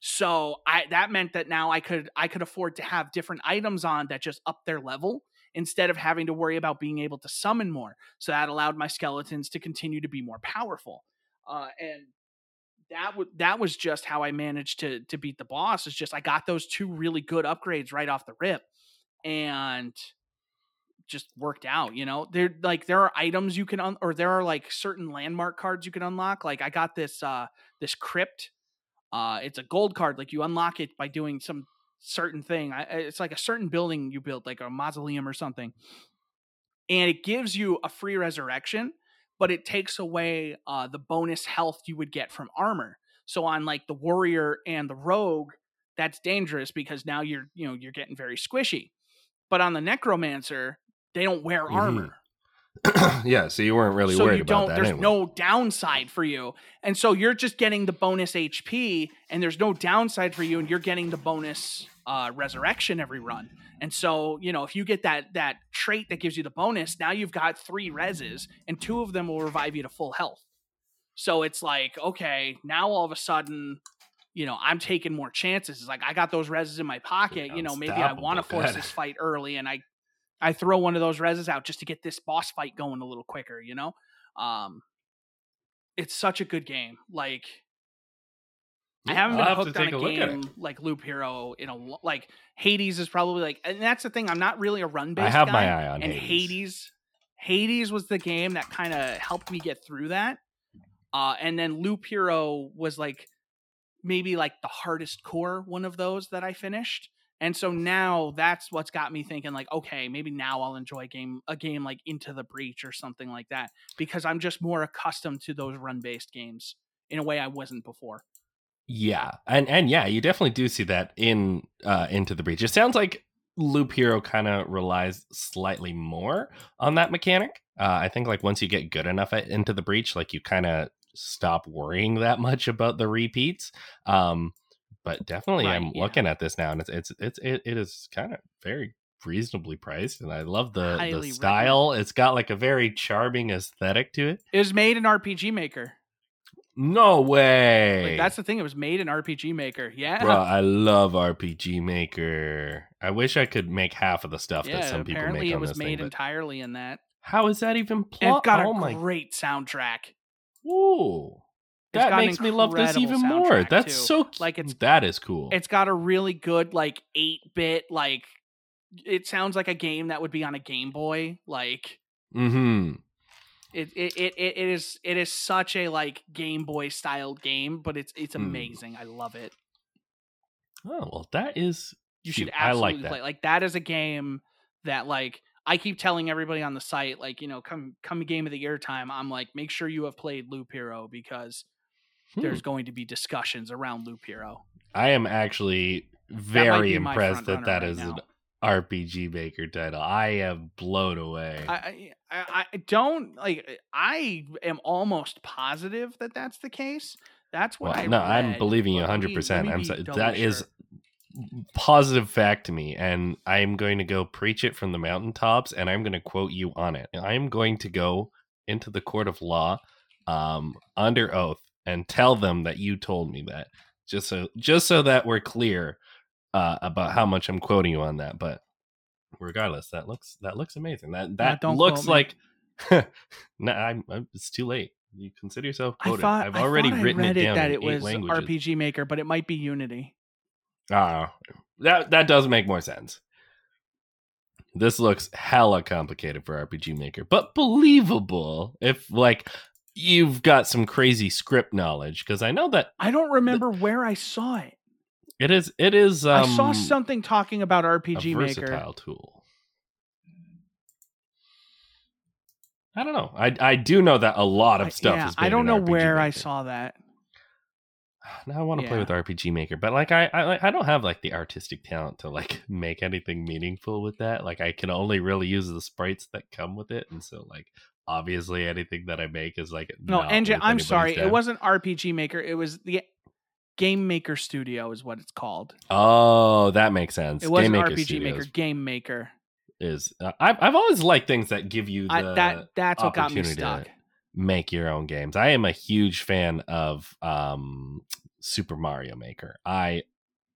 So I that meant that now I could I could afford to have different items on that just up their level instead of having to worry about being able to summon more. So that allowed my skeletons to continue to be more powerful. Uh, and that was that was just how I managed to to beat the boss. Is just I got those two really good upgrades right off the rip, and just worked out. You know, there like there are items you can un- or there are like certain landmark cards you can unlock. Like I got this uh this crypt. Uh, it's a gold card. Like you unlock it by doing some certain thing. I, it's like a certain building you build, like a mausoleum or something, and it gives you a free resurrection but it takes away uh, the bonus health you would get from armor. So on like the warrior and the rogue, that's dangerous because now you're you know you're getting very squishy. But on the necromancer, they don't wear Mhm. armor, yeah, so you weren't really so worried you about don't. that. There's anyway. no downside for you, and so you're just getting the bonus HP, and there's no downside for you, and you're getting the bonus uh, resurrection every run. And so you know if you get that that trait that gives you the bonus, now you've got three reses, and two of them will revive you to full health. So it's like okay, now all of a sudden, you know, I'm taking more chances. It's like I got those reses in my pocket. You know, maybe I want to force this fight early, and I I throw one of those reses out just to get this boss fight going a little quicker. You know, um, it's such a good game. Like I haven't been hooked on a, a game like Loop Hero in a like Hades is probably like, and that's the thing. I'm not really a run based. I have guy, my eye on and Hades. Hades. Hades was the game that kind of helped me get through that. Uh, and then Loop Hero was like maybe like the hardest core one of those that I finished. And so now that's what's got me thinking like, okay, maybe now I'll enjoy a game a game like Into the Breach or something like that because I'm just more accustomed to those run based games in a way I wasn't before. Yeah, and and yeah, you definitely do see that in uh, Into the Breach. It sounds like Loop Hero kind of relies slightly more on that mechanic. Uh, I think like once you get good enough at Into the Breach, like you kind of stop worrying that much about the repeats. Um, but definitely, right, I'm yeah. looking at this now, and it's it's it's it, it is kind of very reasonably priced, and I love the the style. It's got like a very charming aesthetic to it. It was made in RPG Maker. No way. Like, that's the thing. It was made in RPG Maker. Yeah. Bro, I love RPG Maker. I wish I could make half of the stuff yeah, that some people make. Apparently, it was made thing, entirely in that. How is that even plot? It's got oh a great soundtrack. Ooh. That makes me love this even more. That's too. so like it's that is cool. It's got a really good like 8-bit like it sounds like a game that would be on a Game Boy like Mhm. It, it it it is it is such a like Game Boy styled game, but it's it's hmm. amazing. Mm. I love it. Oh well, that is you should absolutely like play. Like that is a game that like I keep telling everybody on the site, like you know, come come game of the year time. I'm like, make sure you have played Loop Hero because hmm. there's going to be discussions around Loop Hero. I am actually very impressed that that right is now. an RPG Maker title. I am blown away. I, I, I don't like. I am almost positive that that's the case. That's what well, I. No, read. I'm believing you 100. percent I'm that sure. is positive fact to me, and I'm going to go preach it from the mountaintops, and I'm going to quote you on it. I'm going to go into the court of law, um, under oath, and tell them that you told me that, just so just so that we're clear uh, about how much I'm quoting you on that. But regardless, that looks that looks amazing. That that no, looks like. no, I'm, I'm, It's too late. You consider yourself quoted. I have already I written it down that it was languages. RPG Maker, but it might be Unity. Ah, uh, that that does make more sense. This looks hella complicated for RPG Maker, but believable if like you've got some crazy script knowledge because I know that I don't remember where I saw it. It is. It is. Um, I saw um, something talking about RPG a Maker. Versatile tool. I don't know. I I do know that a lot of stuff I, yeah, is. I don't know where Maker. I saw that. Now I want to yeah. play with RPG Maker, but like I, I I don't have like the artistic talent to like make anything meaningful with that. Like I can only really use the sprites that come with it, and so like obviously anything that I make is like no engine. I'm sorry, it wasn't RPG Maker. It was the Game Maker Studio is what it's called. Oh, that makes sense. It wasn't RPG Studios Maker. Game Maker is. Uh, I've I've always liked things that give you the I, that. That's what got me stuck. Make your own games. I am a huge fan of um, Super Mario Maker. I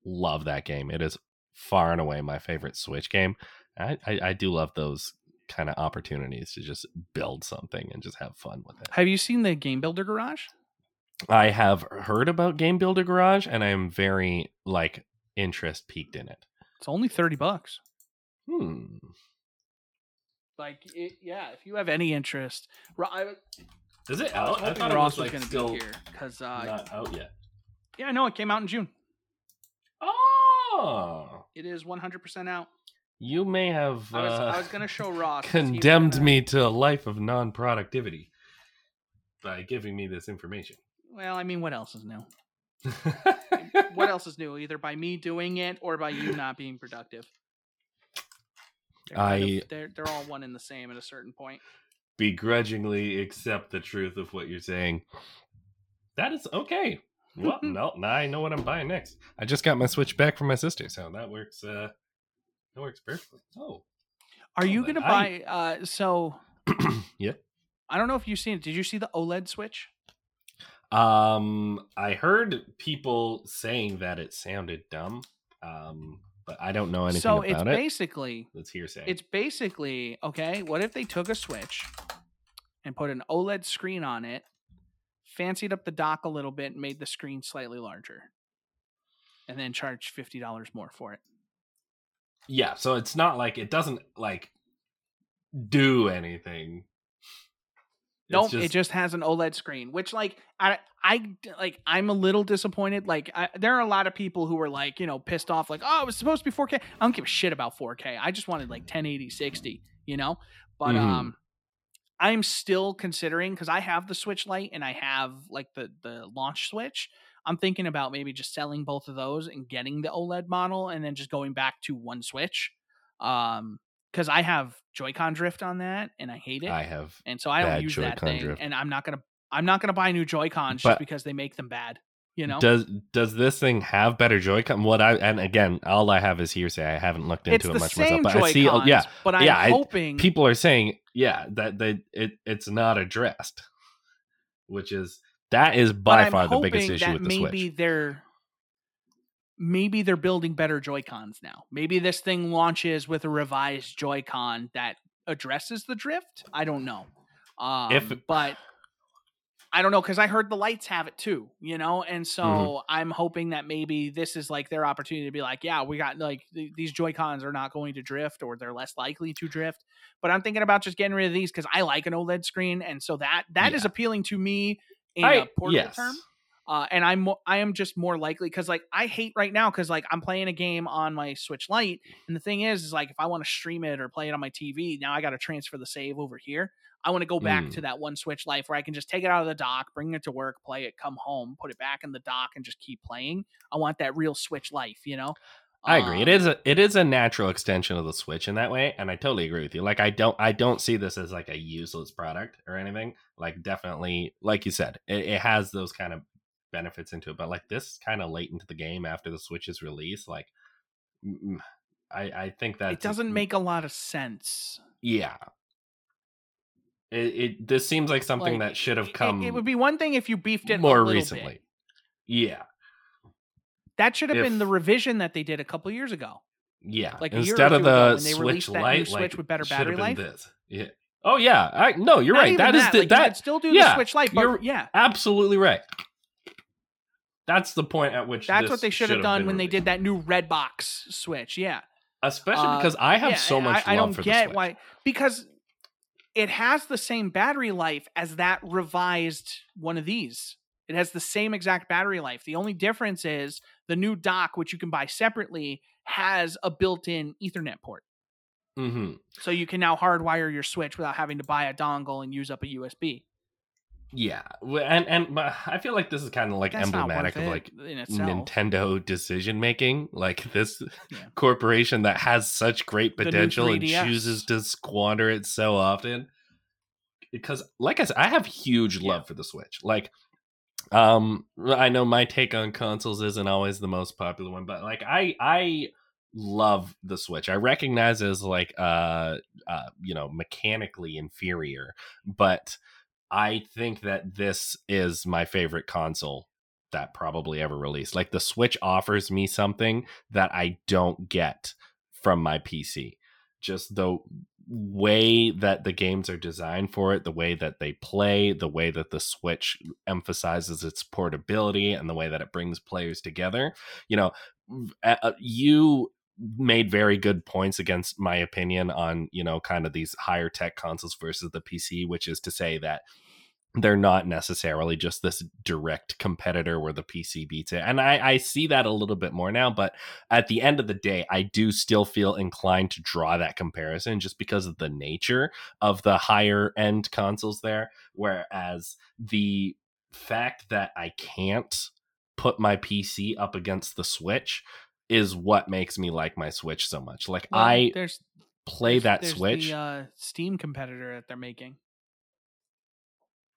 love that game. It is far and away my favorite Switch game. I, I, I do love those kind of opportunities to just build something and just have fun with it. Have you seen the Game Builder Garage? I have heard about Game Builder Garage and I am very like interest piqued in it. It's only 30 bucks. Hmm. Like it, yeah, if you have any interest, I, is it out? I, I thought Ross was, like, was going to be here because uh, not out yet. Yeah, I know it came out in June. Oh, it is 100% out. You may have. I was, uh, was going to show Ross. Condemned me to a life of non-productivity by giving me this information. Well, I mean, what else is new? what else is new? Either by me doing it or by you not being productive. They're I of, they're they're all one and the same at a certain point. Begrudgingly accept the truth of what you're saying. That is okay. Well, no, now I know what I'm buying next. I just got my Switch back from my sister, so that works. Uh, works perfectly. Oh, are you gonna buy? Uh, so yeah. I don't know if you've seen it. Did you see the OLED Switch? Um, I heard people saying that it sounded dumb. Um, but I don't know anything so about it. So it's basically Let's hearsay. it's basically okay. What if they took a Switch and put an OLED screen on it, fancied up the dock a little bit, and made the screen slightly larger, and then charged fifty dollars more for it? Yeah, so it's not like it doesn't like do anything. It's Nope, it just has an OLED screen, which like I I like I'm a little disappointed. Like I, there are a lot of people who were like you know pissed off, like oh it was supposed to be 4K. I don't give a shit about 4K. I just wanted like 1080 60, you know. But Mhm. um, I'm still considering because I have the Switch Lite and I have like the the launch Switch. I'm thinking about maybe just selling both of those and getting the OLED model and then just going back to one Switch. Um, because I have Joy-Con drift on that and I hate it I have and so I don't use that Joy-Con thing. drift. And I'm not gonna I'm not gonna buy new Joy Cons just because they make them bad. You know, Does does this thing have better Joy-Con? What I and again, all I have is hearsay. I haven't looked into it much myself. But Joy I see, oh, yeah, but I'm yeah, I- hoping people are saying, yeah, that they it it's not addressed, which is that is by far the biggest issue with the maybe Switch. they're maybe they're building better Joy Cons now. Maybe this thing launches with a revised Joy Con that addresses the drift. I don't know. Um, If- but I don't know because I heard the lights have it too, you know, and so Mhm. I'm hoping that maybe this is like their opportunity to be like, yeah, we got like th- these Joy Cons are not going to drift or they're less likely to drift. But I'm thinking about just getting rid of these because I like an OLED screen, and so that that is Yeah. appealing to me in I- a portable yes. term. Uh, and I'm I am just more likely because like I hate right now because like I'm playing a game on my Switch Lite, and the thing is, is like if I want to stream it or play it on my TV, now I got to transfer the save over here. I want to go back Mm. to that one Switch Life where I can just take it out of the dock, bring it to work, play it, come home, put it back in the dock, and just keep playing. I want that real Switch Life, you know. I agree. It Um, is a it is a natural extension of the Switch in that way, and I totally agree with you. Like I don't I don't see this as like a useless product or anything. Like definitely, like you said, it, it has those kind of benefits into it. But like this kind of late into the game after the Switch's release, like mm, I I think that It doesn't make a lot of sense. yeah. It, it this seems like something Like, that should have come It, would be one thing if you beefed it more recently. Bit. Yeah, That should have been the revision that they did a couple years ago. yeah. Like a year or Instead of the Switch released that Lite, Switch like, with better it should have battery been life. This. Yeah. Oh yeah. I no, you're Not right. even That is that. the, like, that could still do yeah, the Switch Lite, you're- but yeah, absolutely right. That's the point at which that's what they should have done when they did that new red box Switch. Yeah, Especially Uh, because I have yeah, so much I, I don't for get why because it has the same battery life as that revised one of these. It has the same exact battery life. The only difference is the new dock, which you can buy separately, has a built-in Ethernet port. hmm So you can now hardwire your Switch without having to buy a dongle and use up a USB. Yeah, and and I feel like this is kind of like That's emblematic of like. Nintendo decision making. Like this Yeah. corporation that has such great potential and chooses to squander it so often. Because, like I said, I have huge love Yeah. for the Switch. Like, um, I know my take on consoles isn't always the most popular one, but like, I I love the Switch. I recognize as like, uh, uh, you know, mechanically inferior, but I think that this is my favorite console that probably ever released. Like the Switch offers me something that I don't get from my PC. Just the way that the games are designed for it, the way that they play, the way that the Switch emphasizes its portability, and the way that it brings players together. You know, you made very good points against my opinion on you know kind of these higher tech consoles versus the PC, which is to say that they're not necessarily just this direct competitor where the PC beats it. And I, I see that a little bit more now, but at the end of the day, I do still feel inclined to draw that comparison just because of the nature of the higher end consoles there. Whereas the fact that I can't put my PC up against the Switch is what makes me like my Switch so much. Like Well, I there's play there's- that there's Switch. The, uh, Steam competitor that they're making.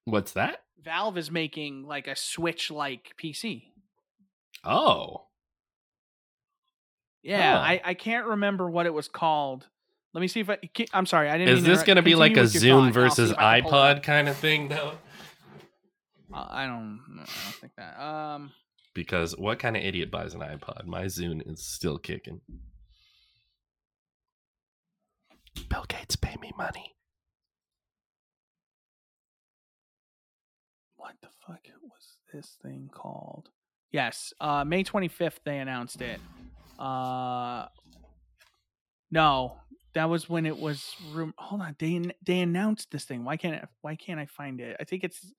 What's that? Valve is making like a Switch like PC. Oh. Yeah, Huh. I, I can't remember what it was called. Let me see if I. I'm sorry, I didn't. Is this going to be like a Continue with your thought, Zune and I'll see versus if I can pull it iPod kind of thing, though? Uh, I don't. I don't think that. Um, because what kind of idiot buys an iPod? My Zune is still kicking. Bill Gates pay me money. The fuck was this thing called? Yes, uh, May twenty fifth they announced it. Uh, no, that was when it was. Room- Hold on, they they announced this thing. Why can't I, why can't I find it? I think it's. Is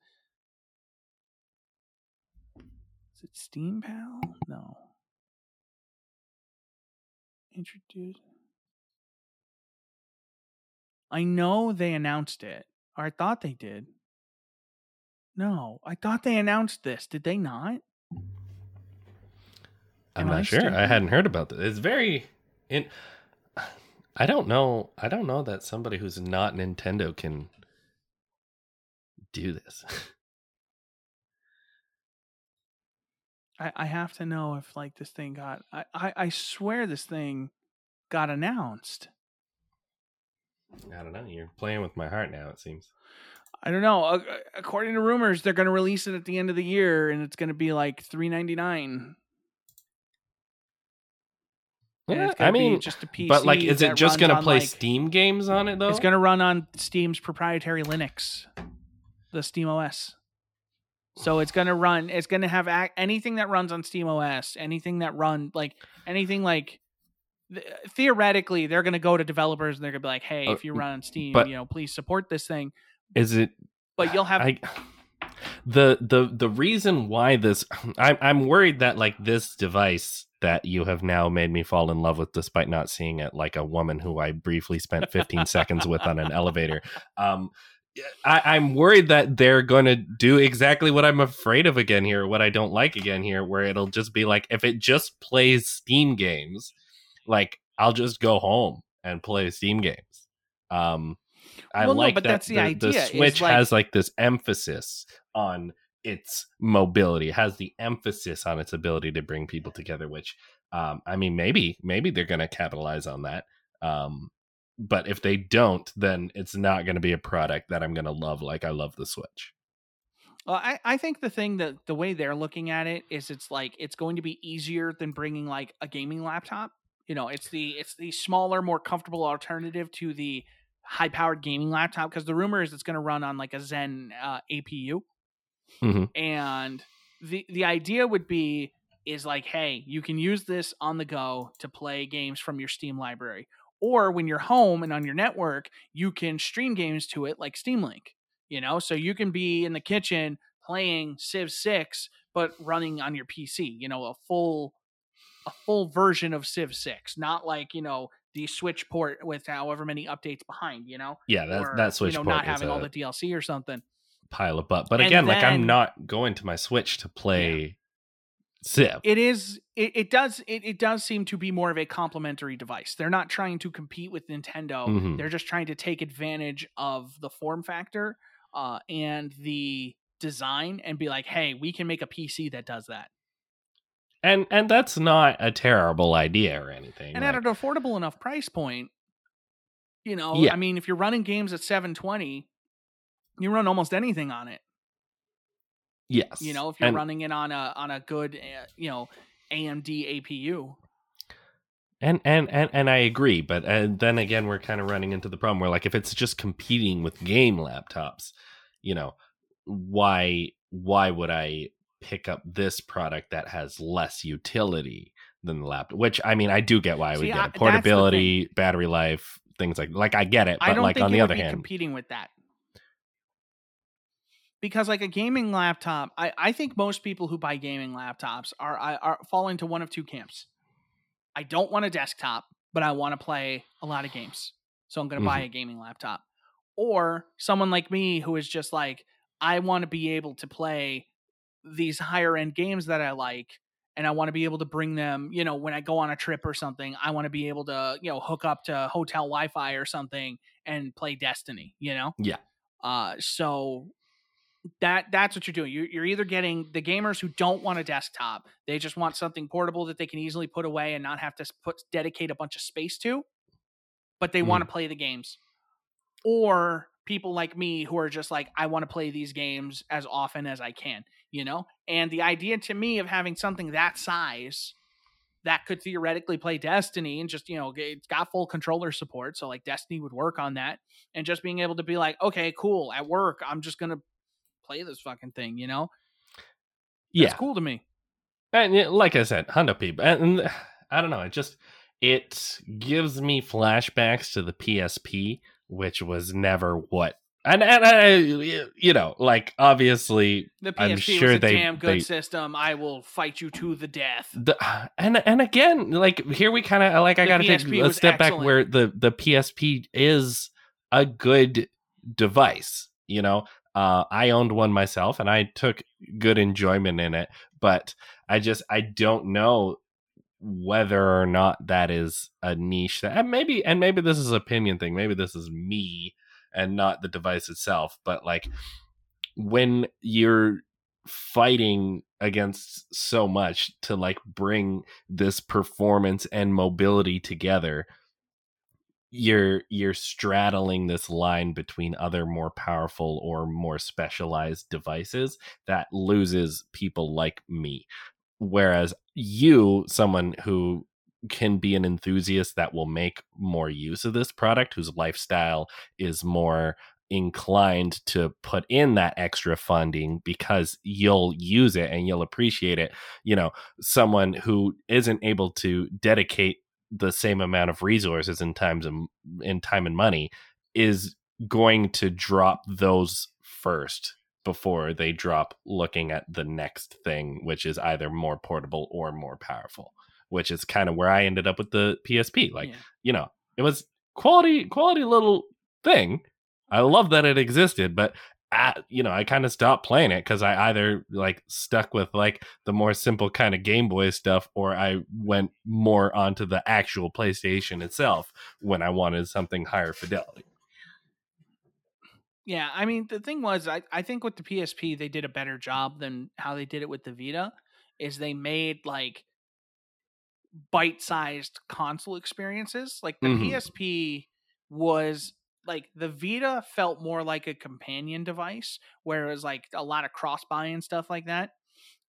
it Steam Pal? No. Introduce. I know they announced it, or I thought they did. No, I thought they announced this. Did they not? I'm Am not I sure. I hadn't heard about this. It's very in I don't know. I don't know that somebody who's not Nintendo can do this. I, I have to know if like this thing got. I, I I swear this thing got announced. I don't know. You're playing with my heart now. It seems. I don't know. According to rumors, they're going to release it at the end of the year, and it's going to be like three ninety nine. Yeah, I mean, just a PC. but like, is it just going to play like- Steam games on it though? It's going to run on Steam's proprietary Linux, the Steam OS. So it's going to run. It's going to have ac- anything that runs on Steam OS, anything that run like anything like. th- Theoretically, they're going to go to developers and they're going to be like, "Hey, Uh, if you run on Steam, but- you know, please support this thing." Is it? But you'll have I, the the the reason why this I'm I'm worried that like this device that you have now made me fall in love with despite not seeing it like a woman who I briefly spent 15 seconds with on an elevator. Um I, I'm worried that they're going to do exactly what I'm afraid of again here, what I don't like again here, where it'll just be like if it just plays Steam games, like I'll just go home and play Steam games. Um, I Well, no, like but that that's the idea, is Switch like- has like this emphasis on its mobility, has the emphasis on its ability to bring people together. Which, um, I mean, maybe maybe they're going to capitalize on that. Um, but if they don't, then it's not going to be a product that I'm going to love like I love the Switch. Well, I, I think the thing that the way they're looking at it is it's like it's going to be easier than bringing like a gaming laptop. You know, it's the it's the smaller, more comfortable alternative to the high powered gaming laptop because the rumor is it's going to run on like a Zen uh, APU, Mhm. and the the idea would be is like, hey, you can use this on the go to play games from your Steam library, or when you're home and on your network, you can stream games to it like Steam Link you know? So you can be in the kitchen playing civ 6 but running on your pc you know a full a full version of civ 6 not like you know the switch port with however many updates behind you know Yeah, that or, that Switch you know port not having all the dlc or something pile of butt. But again, like I'm not going to my Switch to play Civ. it is it, it does it, it does seem to be more of a complementary device they're not trying to compete with nintendo Mhm. they're just trying to take advantage of the form factor uh, and the design and be like hey we can make a pc that does that and and that's not a terrible idea or anything. and at an affordable enough price point you know Yeah. i mean if you're running games at 720 you run almost anything on it yes, you know if you're and, running it on a on a good uh, you know amd apu and and and and I agree, but and then again, we're kind of running into the problem where like if it's just competing with game laptops, you know, why why would I pick up this product that has less utility than the laptop? Which I mean, I do get why I would See, get it. portability, battery life, things like like I get it, I but don't like think on the other hand, competing with that. Because like a gaming laptop, I, I think most people who buy gaming laptops are, are are fall into one of two camps. I don't want a desktop, but I want to play a lot of games. So I'm going to buy mm-hmm. a gaming laptop. Or someone like me who is just like I want to be able to play these higher end games that I like and I want to be able to bring them, you know, when I go on a trip or something, I want to be able to, you know, hook up to hotel Wi-Fi or something and play Destiny, you know? Yeah. Uh so that that's what you're doing. You, you're either getting the gamers who don't want a desktop; they just want something portable that they can easily put away and not have to put dedicate a bunch of space to, but they want to play the games. Or people like me who are just like I want to play these games as often as I can, you know? And the idea to me of having something that size that could theoretically play Destiny and just, you know, it's got full controller support, so like Destiny would work on that and just being able to be like, "Okay, cool, at work, I'm just going to play this fucking thing," you know? Yeah. It's cool to me. And like I said, Honda people, and I don't know, it just it gives me flashbacks to the PSP, which was never what. And, and uh, uh, I, you know, like obviously, the PSP I'm sure was a they, damn good they, system. I will fight you to the death. the, and and again, like here we kind of uh, like I got to take a step back where the the PSP is a good device. You know, uh, I owned one myself, and I took good enjoyment in it. But I just I don't know whether or not that is a niche that and maybe and maybe this is opinion thing maybe this is me and not the device itself but like when you're fighting against so much to like bring this performance and mobility together you're you're straddling this line between other more powerful or more specialized devices that loses people like me. Whereas you someone who can be an enthusiast that will make more use of this product whose lifestyle is more inclined to put in that extra funding because you'll use it and you'll appreciate it. You know someone who isn't able to dedicate the same amount of resources in times of, in time and money is going to drop those first before they drop looking at the next thing which is either more portable or more powerful which is kind of where I ended up with the PSP like Yeah. you know it was quality quality little thing I love that it existed but at, you know I kind of stopped playing it cuz I either like stuck with like the more simple kind of Game Boy stuff or I went more onto the actual PlayStation itself when I wanted something higher fidelity Yeah, I mean the thing was I, I think with the PSP they did a better job than how they did it with the Vita is they made like bite-sized console experiences. Like the Mhm. PSP was like the Vita felt more like a companion device whereas like a lot of cross buy and stuff like that.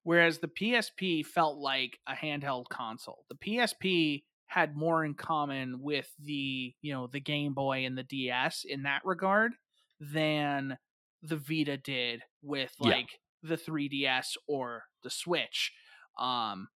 Whereas the PSP felt like a handheld console. The PSP had more in common with the, you know, the Game Boy and the DS in that regard than the Vita did with Yeah. like the 3DS or the Switch. Um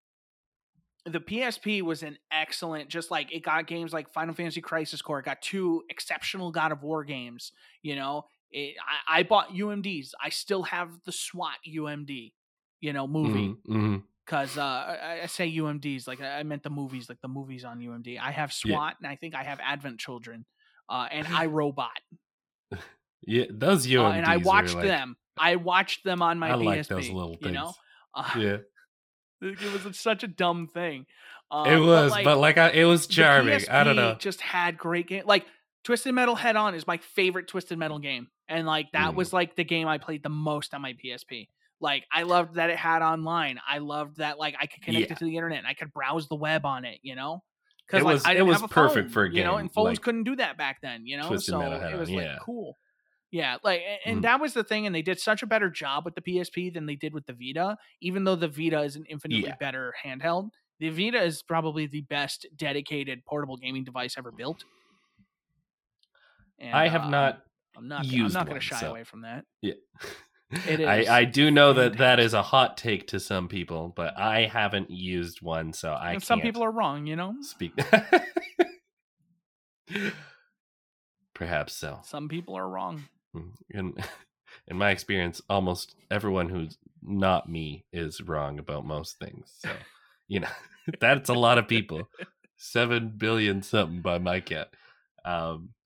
the PSP was an excellent, just like it got games like Final Fantasy Crisis Core, it got two exceptional God of War games. You know, it, I, I bought UMDs. I still have the SWAT UMD, you know, movie Mhm, mhm. because uh, I, I say UMDs like I I meant the movies, like the movies on UMD. I have SWAT and I think I have Advent Children uh, and iRobot, yeah those uh, UMDs and I watched like- them. I watched them on my I PSP. like those little You know, things. uh, yeah it was such a dumb thing. Um, it was like, but like I, it was charming I don't know Just had great game. Like Twisted Metal Head On is my favorite Twisted Metal game, and like that Mm. was like the game I played the most on my PSP. Like I loved that it had online. I loved that like I could connect Yeah. it to the internet. and I could browse the web on it. You know, because It like was- I it didn't was have a perfect phone, for a game. You know, and phones like couldn't do that back then. You know, Twisted so Metal Head it On, was like yeah. cool. Yeah, like and Mm. that was the thing, and they did such a better job with the PSP than they did with the Vita. Even though the Vita is an infinitely Yeah. better handheld, the Vita is probably the best dedicated portable gaming device ever built. And, I have uh, not I'm not. I'm not going to shy so- away from that. Yeah. It is I, I do know that that is a hot take to some people, but I haven't used one, so I and can't some people are wrong. You know, speak. Perhaps so. some people are wrong. In in my experience, almost everyone who's not me is wrong about most things. So, you know, that's a lot of people. Seven billion something by my cat. Um.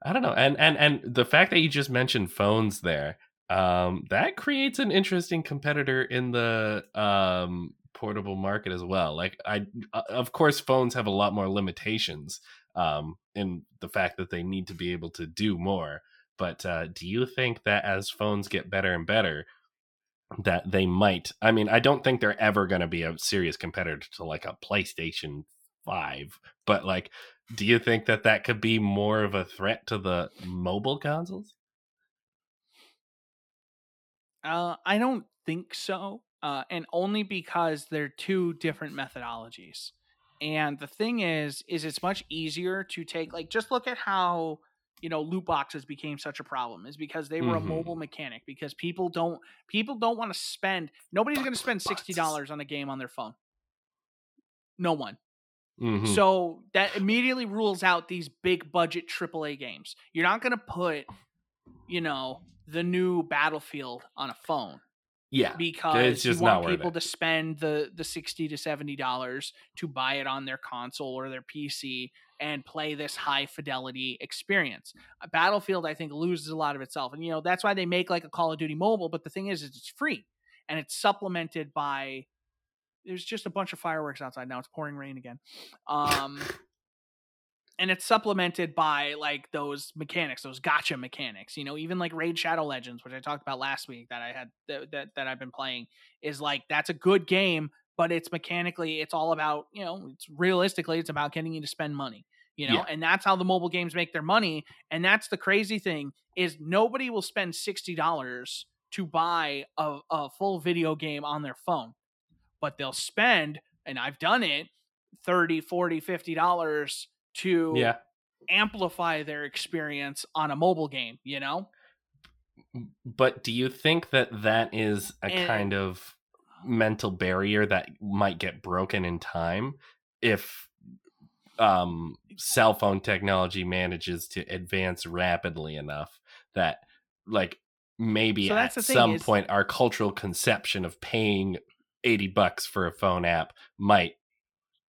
I don't know, and and and the fact that you just mentioned phones there, um, that creates an interesting competitor in the um portable market as well. Like I, uh, of course, phones have a lot more limitations um, in the fact that they need to be able to do more. But uh, do you think that as phones get better and better, that they might? I mean, I don't think they're ever going to be a serious competitor to like a PlayStation 5 but like do you think that that could be more of a threat to the mobile consoles uh, I don't think so, uh, and only because they're two different methodologies. And the thing is, is it's much easier to take like just look at how you know loot boxes became such a problem is because they were mm-hmm. a mobile mechanic because people don't people don't want to spend nobody's going to spend sixty dollars on a game on their phone. No one. Mm-hmm. So that immediately rules out these big budget AAA games. You're not going to put, you know, the new Battlefield on a phone. Yeah, because you want people to spend the the sixty to seventy dollars to buy it on their console or their PC and play this high fidelity experience. Battlefield, I think, loses a lot of itself, and you know that's why they make like a Call of Duty mobile. But the thing is, is it's free and it's supplemented by there's just a bunch of fireworks outside now. It's pouring rain again. Um, and it's supplemented by like those mechanics, those gotcha mechanics. You know, even like Raid Shadow Legends, which I talked about last week that I had that that, that I've been playing, is like that's a good game, but it's mechanically it's all about you know it's realistically it's about getting you to spend money you know yeah. and that's how the mobile games make their money and that's the crazy thing is nobody will spend $60 to buy a, a full video game on their phone but they'll spend and i've done it 30 40 50 dollars to yeah. amplify their experience on a mobile game, you know? But do you think that that is a and, kind of mental barrier that might get broken in time if um, cell phone technology manages to advance rapidly enough that like maybe so at some is, point our cultural conception of paying 80 bucks for a phone app might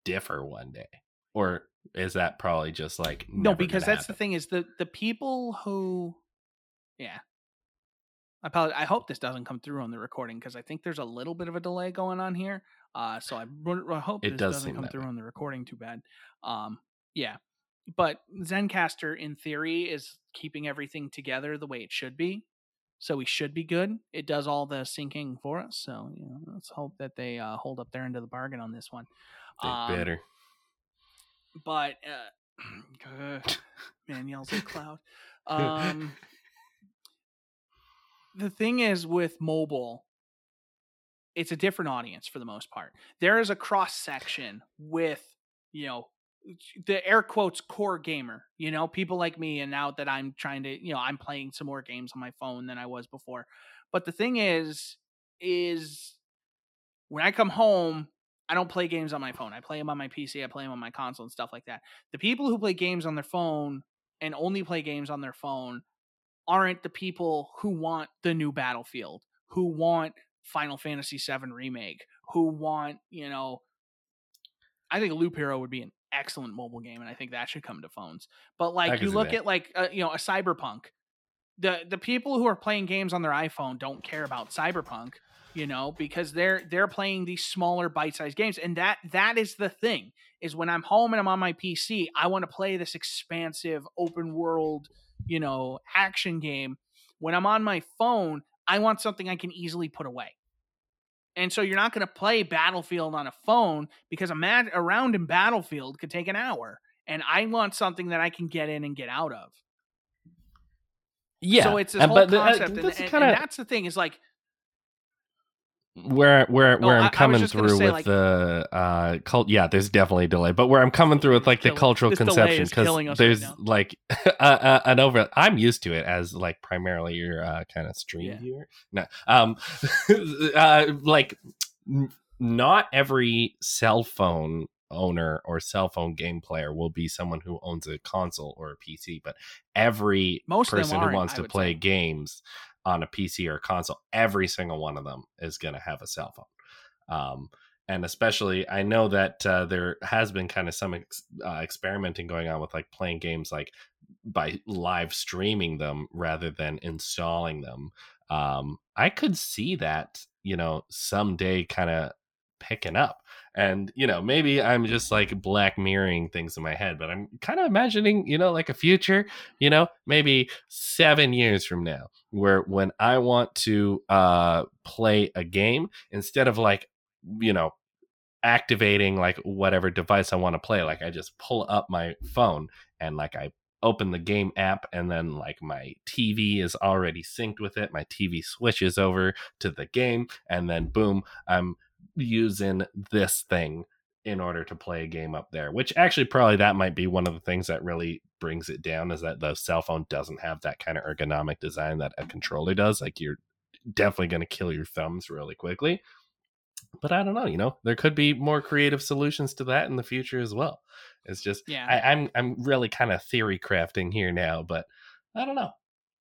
differ one day or is that probably just like no because that's happen. the thing is the the people who yeah I probably, I hope this doesn't come through on the recording because I think there's a little bit of a delay going on here. Uh, so I, I hope it this does doesn't come through way. on the recording too bad. Um, yeah, but Zencastr in theory is keeping everything together the way it should be. So we should be good. It does all the syncing for us. So you know, let's hope that they uh, hold up their end of the bargain on this one. They um, better but uh, man yells at cloud. Um, the thing is with mobile, it's a different audience for the most part. There is a cross section with you know the air quotes core gamer you know people like me and now that i'm trying to you know i'm playing some more games on my phone than i was before but the thing is is when i come home I don't play games on my phone. I play them on my PC. I play them on my console and stuff like that. The people who play games on their phone and only play games on their phone aren't the people who want the new Battlefield, who want Final Fantasy VII remake, who want you know. I think Loop Hero would be an excellent mobile game, and I think that should come to phones. But like you look at like uh, you know a Cyberpunk, the the people who are playing games on their iPhone don't care about Cyberpunk you know because they're they're playing these smaller bite-sized games and that that is the thing is when i'm home and i'm on my pc i want to play this expansive open world you know action game. When i'm on my phone i want something i can easily put away. And so you're not going to play battlefield on a phone because a, mat- a round in battlefield could take an hour and i want something that i can get in and get out of. Yeah so it's this whole but concept uh, and, and, kinda... and that's the thing is like where where where I'm coming through with like, the uh cult yeah there's definitely a delay but where I'm coming through with like the cultural conception because there's right like uh, uh, an over I'm used to it as like primarily your uh, kind of stream yeah. viewer no um uh, like n- not every cell phone owner or cell phone game player will be someone who owns a console or a PC but every Most person who wants to play say. games on a PC or a console, every single one of them is going to have a cell phone. Um, and especially, I know that uh, there has been kind of some ex- uh, experimenting going on with like playing games like by live streaming them rather than installing them. Um, I could see that, you know, someday kind of picking up. And, you know, maybe I'm just like black mirroring things in my head, but I'm kind of imagining, you know, like a future, you know, maybe seven years from now, where when I want to uh, play a game, instead of like, you know, activating like whatever device I want to play. Like I just pull up my phone and like I open the game app and then like my TV is already synced with it. My TV switches over to the game and then boom, I'm using this thing in order to play a game up there. Which actually probably that might be one of the things that really brings it down is that the cell phone doesn't have that kind of ergonomic design that a controller does. Like you're definitely going to kill your thumbs really quickly. But I don't know, you know, there could be more creative solutions to that in the future as well. It's just, yeah, I, I'm I'm really kind of theory crafting here now, but I don't know.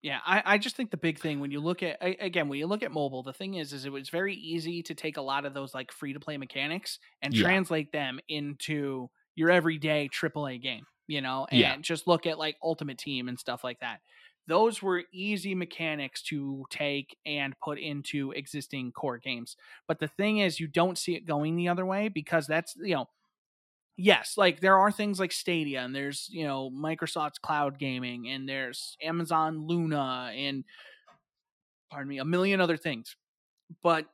Yeah, I, I just think the big thing when you look at again when you look at mobile, the thing is is it was very easy to take a lot of those like free to play mechanics and yeah. translate them into your everyday AAA game, you know, and yeah. just look at like Ultimate Team and stuff like that those were easy mechanics to take and put into existing core games. But the thing is, you don't see it going the other way because that's, you know, yes, like there are things like Stadia and there's, you know, Microsoft's cloud gaming and there's Amazon Luna and, pardon me, a million other things. But,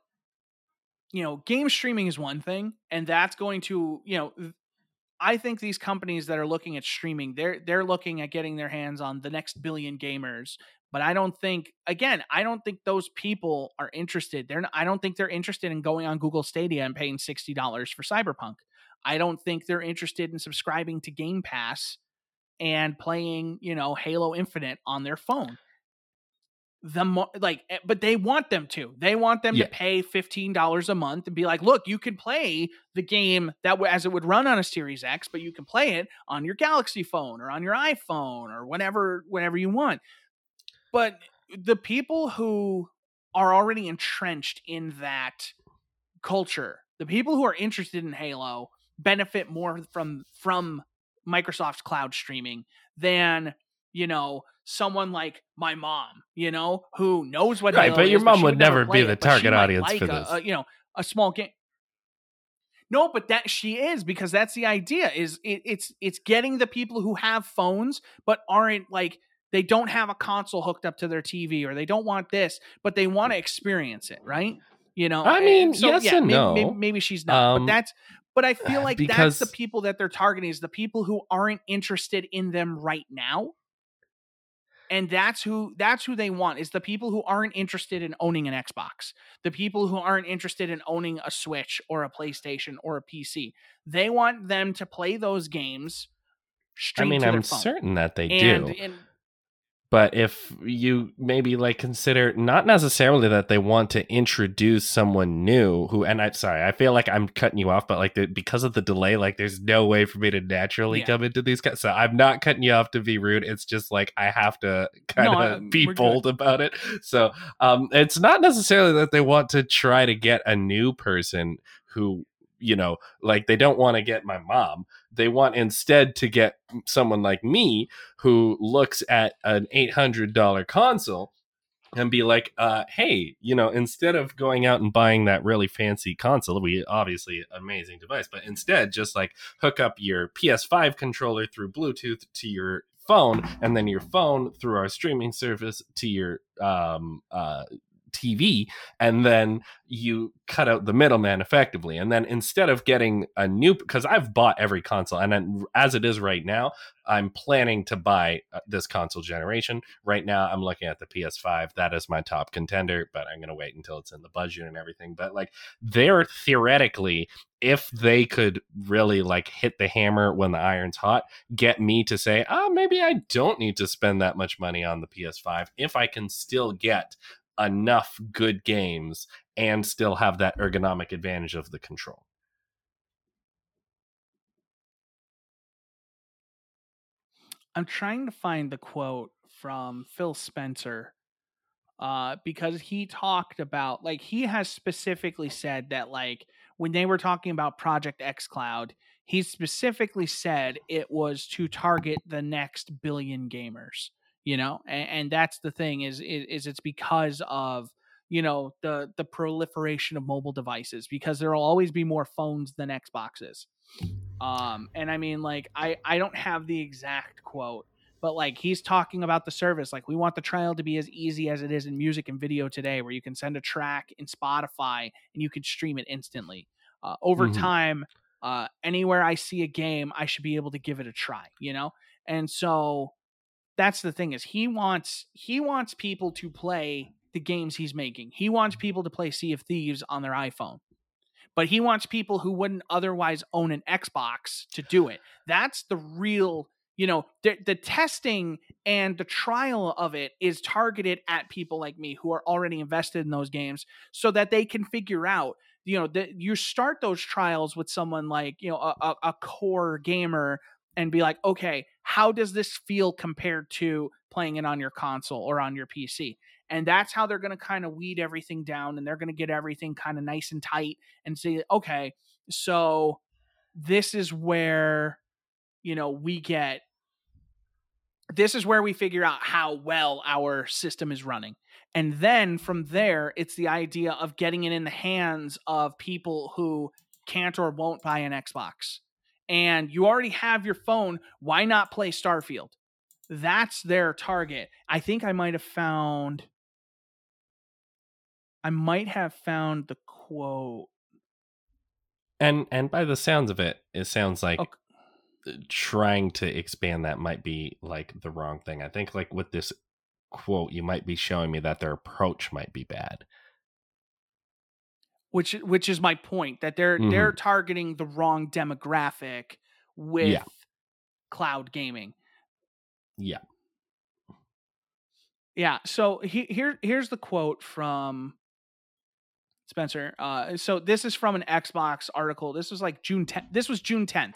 you know, game streaming is one thing and that's going to, you know, I think these companies that are looking at streaming, they're they're looking at getting their hands on the next billion gamers. But I don't think, again, I don't think those people are interested. They're not, I don't think they're interested in going on Google Stadia and paying sixty dollars for Cyberpunk. I don't think they're interested in subscribing to Game Pass and playing, you know, Halo Infinite on their phone. The more like eh, but they want them to. They want them yeah. to pay $15 a month and be like look you can play the game that as it would run on a series x but you can play it on your galaxy phone or on your iphone or whatever whatever you want. But the people who are already entrenched in that culture the people who are interested in halo benefit more from from microsoft's cloud streaming than you know someone like my mom, you know, who knows what right, but your mom would, would never be the target audience like for this. A, a, you know, a small game. No, but that she is because that's the idea. Is it, it's it's getting the people who have phones but aren't like they don't have a console hooked up to their TV or they don't want this, but they want to experience it, right? You know, I mean, so, yes yeah, and maybe, no. Maybe, maybe she's not, um, but that's. But I feel uh, like because, that's the people that they're targeting is the people who aren't interested in them right now and that's who that's who they want is the people who aren't interested in owning an Xbox, the people who aren't interested in owning a Switch or a PlayStation or a PC. They want them to play those games. I mean, I'm phone. certain that they and, do. And but if you maybe like consider not necessarily that they want to introduce someone new who and i'm sorry i feel like i'm cutting you off but like the, because of the delay like there's no way for me to naturally yeah. come into these guys so i'm not cutting you off to be rude it's just like i have to kind of no, be bold good. about it so um it's not necessarily that they want to try to get a new person who you know like they don't want to get my mom. They want instead to get someone like me who looks at an $800 console and be like, uh, hey, you know, instead of going out and buying that really fancy console, we obviously amazing device, but instead just like hook up your PS5 controller through Bluetooth to your phone and then your phone through our streaming service to your um, uh, TV, and then you cut out the middleman effectively. And then instead of getting a new, because I've bought every console, and then as it is right now, I'm planning to buy uh, this console generation. Right now, I'm looking at the PS5. That is my top contender, but I'm going to wait until it's in the budget and everything. But like, they're theoretically, if they could really like hit the hammer when the iron's hot, get me to say, ah, oh, maybe I don't need to spend that much money on the PS5 if I can still get enough good games and still have that ergonomic advantage of the control. I'm trying to find the quote from Phil Spencer uh, because he talked about like he has specifically said that like when they were talking about Project xCloud, he specifically said it was to target the next billion gamers you know and, and that's the thing is, is is it's because of you know the the proliferation of mobile devices because there will always be more phones than xboxes um and i mean like i i don't have the exact quote but like he's talking about the service like we want the trial to be as easy as it is in music and video today where you can send a track in spotify and you can stream it instantly Uh, over Mhm. time, uh, anywhere I see a game, I should be able to give it a try, you know? And so that's the thing is he wants he wants people to play the games he's making. He wants people to play Sea of Thieves on their iPhone. But he wants people who wouldn't otherwise own an Xbox to do it. That's the real, you know, the, the testing and the trial of it is targeted at people like me who are already invested in those games so that they can figure out you know that you start those trials with someone like you know a, a, a core gamer and be like okay how does this feel compared to playing it on your console or on your pc and that's how they're going to kind of weed everything down and they're going to get everything kind of nice and tight and say okay so this is where you know we get this is where we figure out how well our system is running. And then from there it's the idea of getting it in the hands of people who can't or won't buy an xbox and you already have your phone why not play starfield that's their target i think i might have found i might have found the quote And and by the sounds of it, it sounds like Okay. Uh, trying to expand that might be like the wrong thing. I think like with this quote, you might be showing me that their approach might be bad. Which which is my point that they're Mhm. they're targeting the wrong demographic with Yeah. cloud gaming Yeah. Yeah. So he, here here's the quote from Spencer. Uh, so this is from an Xbox article. This was like June 10th. This was June 10th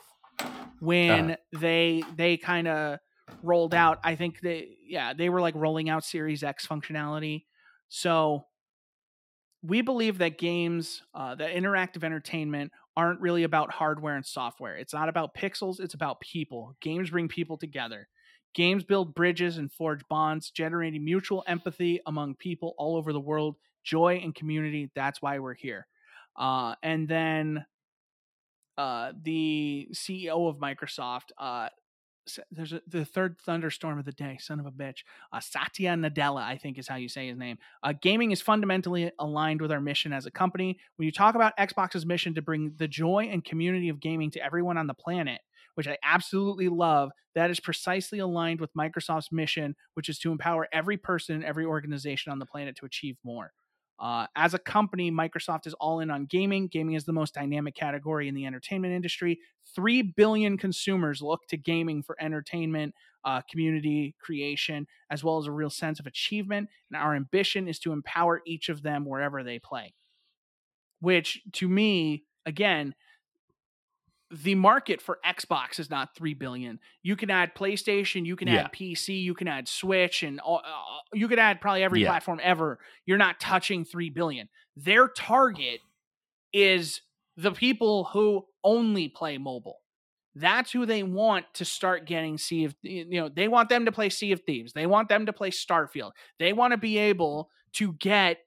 when they they kind of rolled out. I think they yeah they were like rolling out Series X functionality. So we believe that games, uh, that interactive entertainment, aren't really about hardware and software. It's not about pixels. It's about people. Games bring people together. Games build bridges and forge bonds, generating mutual empathy among people all over the world, joy and community. That's why we're here. Uh, and then uh, the CEO of Microsoft, uh, there's a, the third thunderstorm of the day, son of a bitch. Uh, Satya Nadella, I think is how you say his name. Uh, gaming is fundamentally aligned with our mission as a company. When you talk about Xbox's mission to bring the joy and community of gaming to everyone on the planet, which I absolutely love, that is precisely aligned with Microsoft's mission, which is to empower every person and every organization on the planet to achieve more. Uh, as a company, Microsoft is all in on gaming. Gaming is the most dynamic category in the entertainment industry. 3 billion consumers look to gaming for entertainment, uh, community creation, as well as a real sense of achievement. And our ambition is to empower each of them wherever they play. Which, to me, again, the market for Xbox is not 3 billion. You can add PlayStation, you can Yeah. add PC, you can add Switch and all, uh, you could add probably every Yeah. platform ever. You're not touching 3 billion. Their target is the people who only play mobile. That's who they want to start getting Sea of you know, they want them to play Sea of Thieves. They want them to play Starfield. They want to be able to get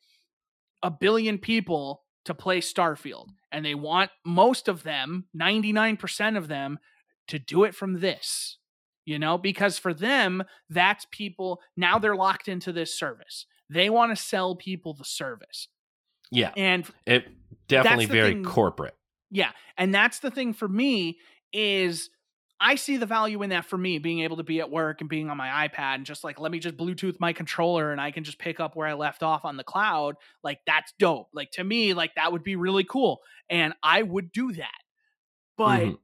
a billion people to play Starfield. And they want most of them, 99% of them, to do it from this. You know, because for them, that's people now they're locked into this service. They want to sell people the service. Yeah. And It definitely very thing- corporate. yeah. And that's the thing for me is I see the value in that for me being able to be at work and being on my iPad and just like let me just Bluetooth my controller and I can just pick up where I left off on the cloud. Like that's dope. Like to me, like that would be really cool. And I would do that. But Mhm.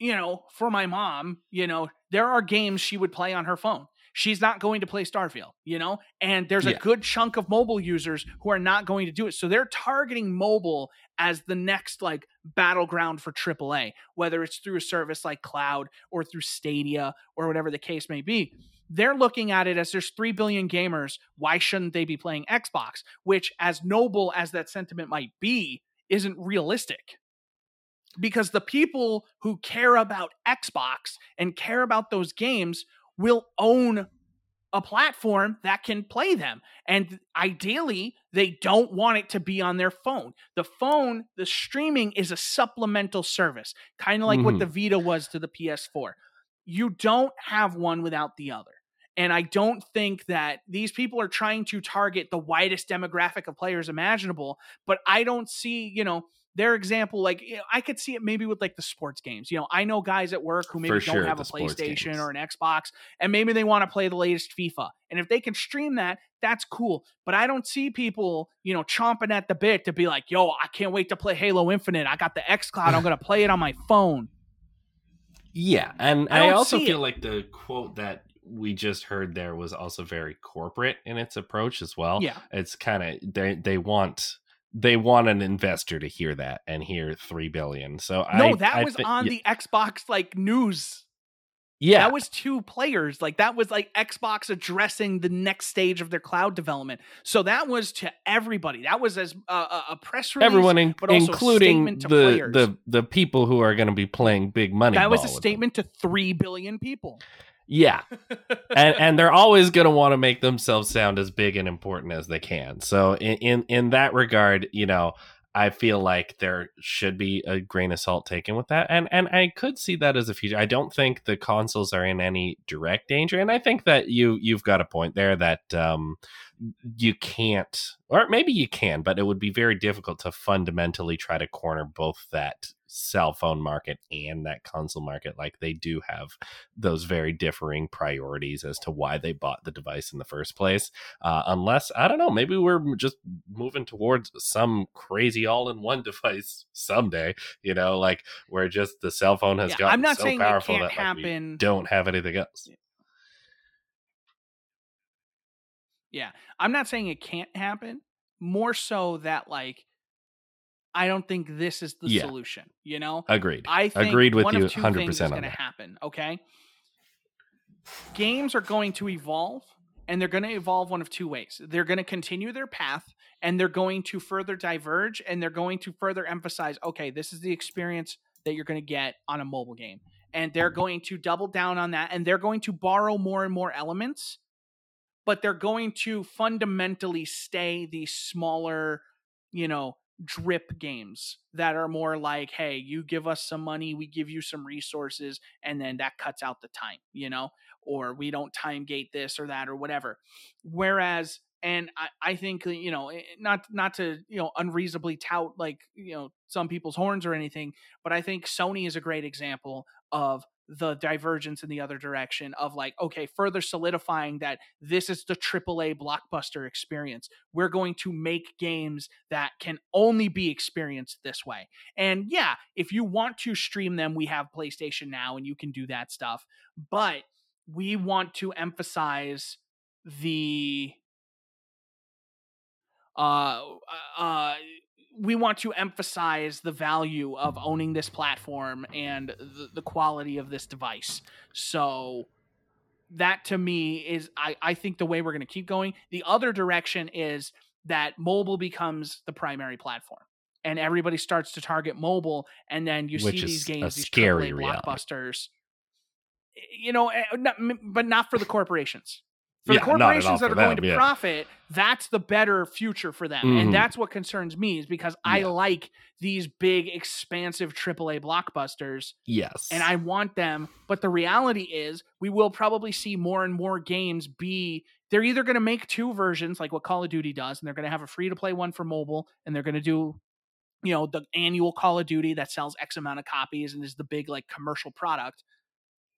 you know, for my mom, you know, there are games she would play on her phone. She's not going to play Starfield, you know? And there's a good chunk of mobile users who are not going to do it. So they're targeting mobile as the next like battleground for AAA, whether it's through a service like Cloud or through Stadia or whatever the case may be. They're looking at it as there's 3 billion gamers. Why shouldn't they be playing Xbox? Which, as noble as that sentiment might be, isn't realistic because the people who care about Xbox and care about those games will own a platform that can play them. And ideally, they don't want it to be on their phone. The phone, the streaming is a supplemental service, kind of like what Mhm. the Vita was to the PS4. You don't have one without the other. And I don't think that these people are trying to target the widest demographic of players imaginable, but I don't see, you know, their example, like you know, I could see it maybe with like the sports games. You know, I know guys at work who maybe don't have a PlayStation games. or an Xbox, and maybe they want to play the latest FIFA. And if they can stream that, that's cool. But I don't see people, you know, chomping at the bit to be like, "Yo, I can't wait to play Halo Infinite. I got the xCloud. I'm gonna play it on my phone." Yeah, and I I, also feel it. like the quote that we just heard there was also very corporate in its approach as well. Yeah. It's kind of they they want they want an investor to hear that and hear three billion. So No, I, that I was thi- on yeah, the Xbox like news. yeah That was two players. Like that was like Xbox addressing the next stage of their cloud development. So that was to everybody. That was as uh, a, press release. everyone, in, but also a including statement to the players. the the people who are going to be playing big money. that was a statement to three billion people. Yeah, and and they're always going to want to make themselves sound as big and important as they can. So in, in in that regard, you know, I feel like there should be a grain of salt taken with that, and and I could see that as a future. I don't think the consoles are in any direct danger, and I think that you you've got a point there that um you can't, or maybe you can, but it would be very difficult to fundamentally try to corner both that cell phone market and that console market like they do have those very differing priorities as to why they bought the device in the first place. Uh, unless I don't know, maybe we're just moving towards some crazy all-in-one device someday. You know, like where just the cell phone has Yeah, gotten I'm not so saying it powerful can't that like, we happen. don't have anything else. Yeah. I'm not saying it can't happen. More so that like I don't think this is the Yeah. solution, you know? Agreed. I think Agreed with one you of two 100% is going to happen. Okay, games are going to evolve, and they're going to evolve one of two ways. They're going to continue their path, and they're going to further diverge, and they're going to further emphasize, okay, this is the experience that you're going to get on a mobile game, and they're mm-hmm. going to double down on that, and they're going to borrow more and more elements, but they're going to fundamentally stay these smaller, you know drip games that are more like hey you give us some money we give you some resources and then that cuts out the time you know or we don't time gate this or that or whatever. Whereas and I, I think you know eh, not not to you know unreasonably tout like you know some people's horns or anything but i think sony is a great example of the divergence in the other direction of like okay further solidifying that this is the AAA blockbuster experience. We're going to make games that can only be experienced this way. And yeah if you want to stream them we have PlayStation now and you can do that stuff but we want to emphasize the uh uh we want to emphasize the value of owning this platform and the, the quality of this device. So that to me is I, I think the way we're going to keep going. The other direction is that mobile becomes the primary platform. And everybody starts to target mobile, and then you Which see these games, these scary AAA reality. blockbusters. You know, eh, but not for the corporations. For Yeah, the not at all corporations that are going to yeah. profit, that's the better future for them. Mhm. And that's what concerns me is because I Yeah. like these big, expansive AAA blockbusters Yes. and I want them. But the reality is, we will probably see more and more games be. They're either going to make two versions, like what Call of Duty does, and they're going to have a free to play one for mobile, and they're going to do, you know, the annual Call of Duty that sells X amount of copies and is the big like commercial product,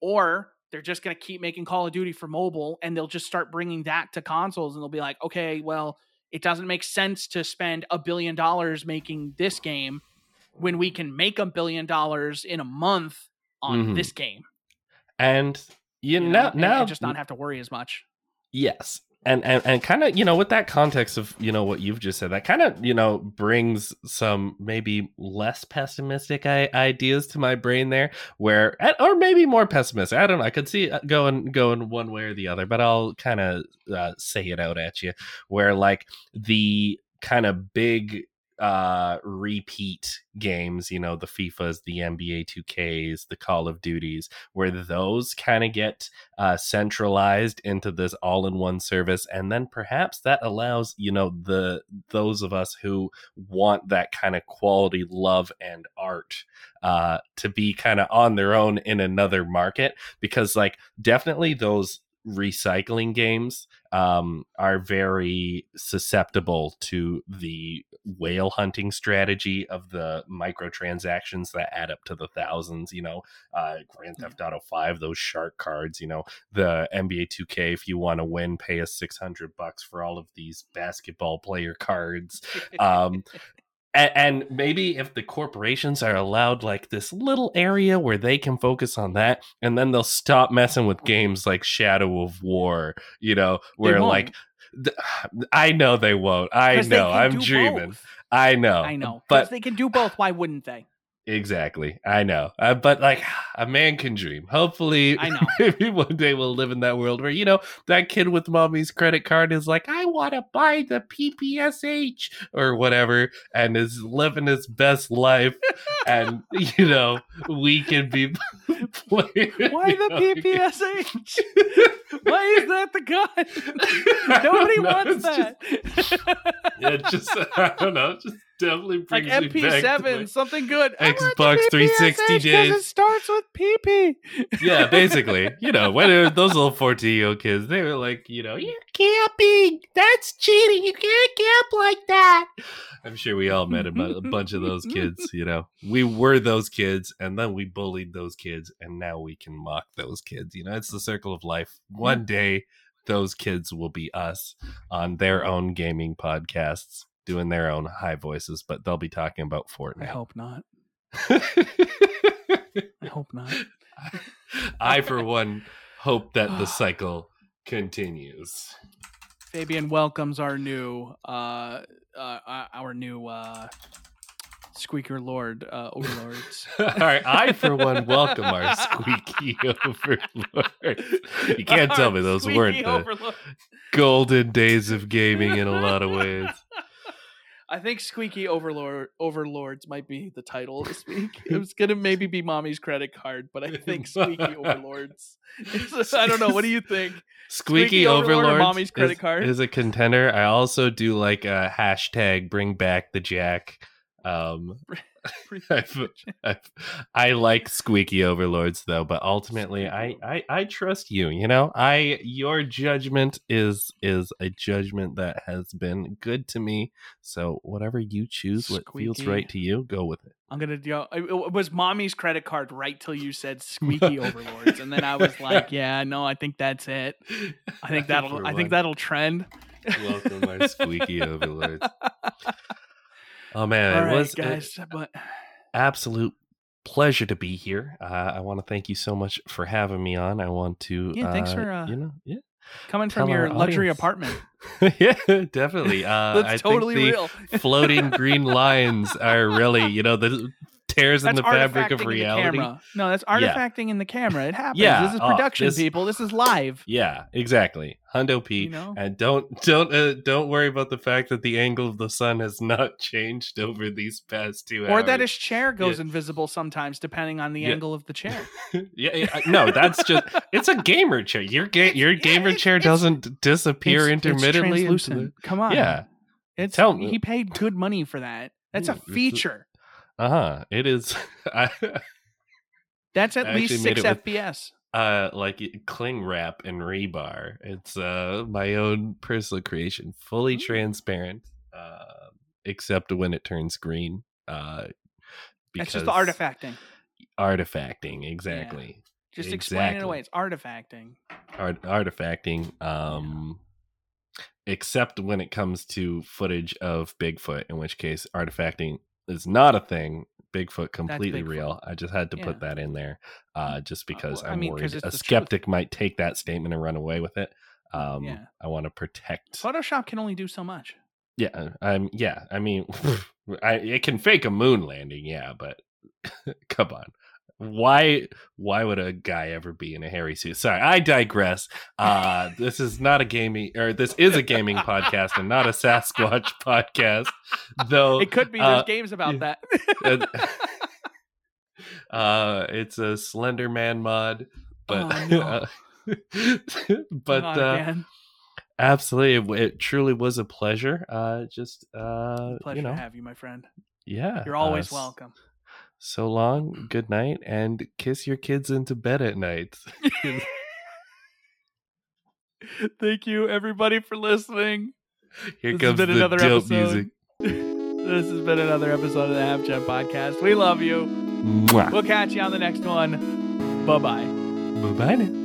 or they're just going to keep making Call of Duty for mobile, and they'll just start bringing that to consoles, and they'll be like, okay, well, it doesn't make sense to spend a billion dollars making this game when we can make a billion dollars in a month on Mhm. this game. and you, You know, now now just not have to worry as much. Yes. And and, and kind of, you know, with that context of, you know, what you've just said, that kind of, you know, brings some maybe less pessimistic I- ideas to my brain there, where, or maybe more pessimistic. I don't know. I could see going going one way or the other, but I'll kind of uh, say it out at you, where like the kind of big uh repeat games you know the fifas the nba 2ks the call of duties where those kind of get uh, centralized into this all-in-one service and then perhaps that allows you know the those of us who want that kind of quality love and art uh, to be kind of on their own in another market because like definitely those recycling games um, are very susceptible to the whale hunting strategy of the microtransactions that add up to the thousands. You know, uh, Grand Theft Auto Five, those shark cards. You know, the NBA 2K. If you want to win, pay us six hundred bucks for all of these basketball player cards. Um, and, and maybe if the corporations are allowed like this little area where they can focus on that and then they'll stop messing with games like shadow of war you know where like th- i know they won't i know i'm dreaming both. i know I know, but but they can do both. Why wouldn't they? Exactly. I know. Uh, but like a man can dream. Hopefully, I know. maybe one day we'll live in that world where, you know, that kid with mommy's credit card is like, I want to buy the PPSH or whatever and is living his best life. and, you know, we can be playing. Why the PPSH? Why is that the gun? Nobody wants that. yeah, just, I don't know. Just definitely like brings me back to MP7, something good. I want Xbox 360 PPSH 'cause days. It starts with PP. yeah, basically, you know, when it- those little 14 year old kids, they were like, you know, you're camping. That's cheating. You can't camp like that. I'm sure we all met a, bu- a bunch of those kids, you know. We were those kids, and then we bullied those kids, and now we can mock those kids. You know, it's the circle of life. One day, those kids will be us on their own gaming podcasts, doing their own high voices, but they'll be talking about Fortnite. I hope not. I hope not. I, for one, hope that the cycle continues. Fabian welcomes our new uh uh uh, our new uh squeaker lord uh overlords. All right, I, for one, welcome our squeaky overlords. You can't tell me those weren't the golden days of gaming in a lot of ways. I think Squeaky Overlord Overlords might be the title this week. It was gonna maybe be Mommy's credit card, but I think Squeaky Overlords. I don't know. What do you think? Squeaky, Squeaky Overlord Mommy's credit is, card? is a contender. I also do like a hashtag bring back the jack. Um, I've, I've, I like squeaky overlords though, but ultimately, I, I I trust you. You know, I your judgment is is a judgment that has been good to me. So whatever you choose, what feels right to you, go with it. I'm gonna do. It it was Mommy's credit card right till you said Squeaky Overlords, and then I was like, yeah, no, I think that's it. I think that'll. For I think that'll trend. welcome our squeaky overlords. Oh man, All it right, was a- guys, but absolute pleasure to be here. Uh, I want to thank you so much for having me on. I want to, Yeah, thanks uh, for, uh, you know, yeah, coming from your our luxury audience. apartment, yeah, definitely. Uh, that's I totally think the real. floating green lines are really, you know, the tears in the fabric of the reality. No, that's Yeah. artifacting in the camera. It happens. Yeah, this is oh, production, this- people. This is live. Yeah, exactly. Hundo P. You know? And don't don't uh, don't worry about the fact that the angle of the sun has not changed over these past two Or hours. Or that his chair goes Yeah. invisible sometimes, depending on the Yeah. angle of the chair. yeah, yeah, no, that's just it's a gamer chair. Your ga- your yeah, gamer it's- chair doesn't disappear It's- it's intermittently. into translucent. Come on. Yeah. It's Tell- he paid good money for that. That's Yeah, it's a- feature. Uh huh. It is. I, That's at I least six it with- FPS. uh like cling wrap and rebar it's uh my own personal creation fully Ooh. transparent uh except when it turns green uh That's just the artifacting. artifacting exactly Just explain it away. Exactly. It's artifacting. Art- artifacting um except when it comes to footage of bigfoot in which case artifacting is not a thing bigfoot completely Bigfoot. real i just had to Yeah. put that in there uh just because well, I i'm worried a the truth. skeptic might take that statement and run away with it um Yeah. i want to protect Photoshop can only do so much. yeah i'm yeah i mean I, it can fake a moon landing yeah but come on why why would a guy ever be in a hairy suit sorry i digress uh this is not a gaming or this is a gaming podcast and not a sasquatch podcast though It could be. There's uh, games about yeah. that. uh, uh it's a slender man mod but Oh, no. uh, but uh absolutely it, it truly was a pleasure uh just uh Pleasure you know to have you, my friend. yeah You're always uh, welcome. So long good night and kiss your kids into bed at night Thank you, everybody, for listening. Here This has comes been the another dope episode. music. this has been another episode of the Half Gen Podcast. We love you. Mwah. We'll catch you on the next one. Bye bye. Bye bye now.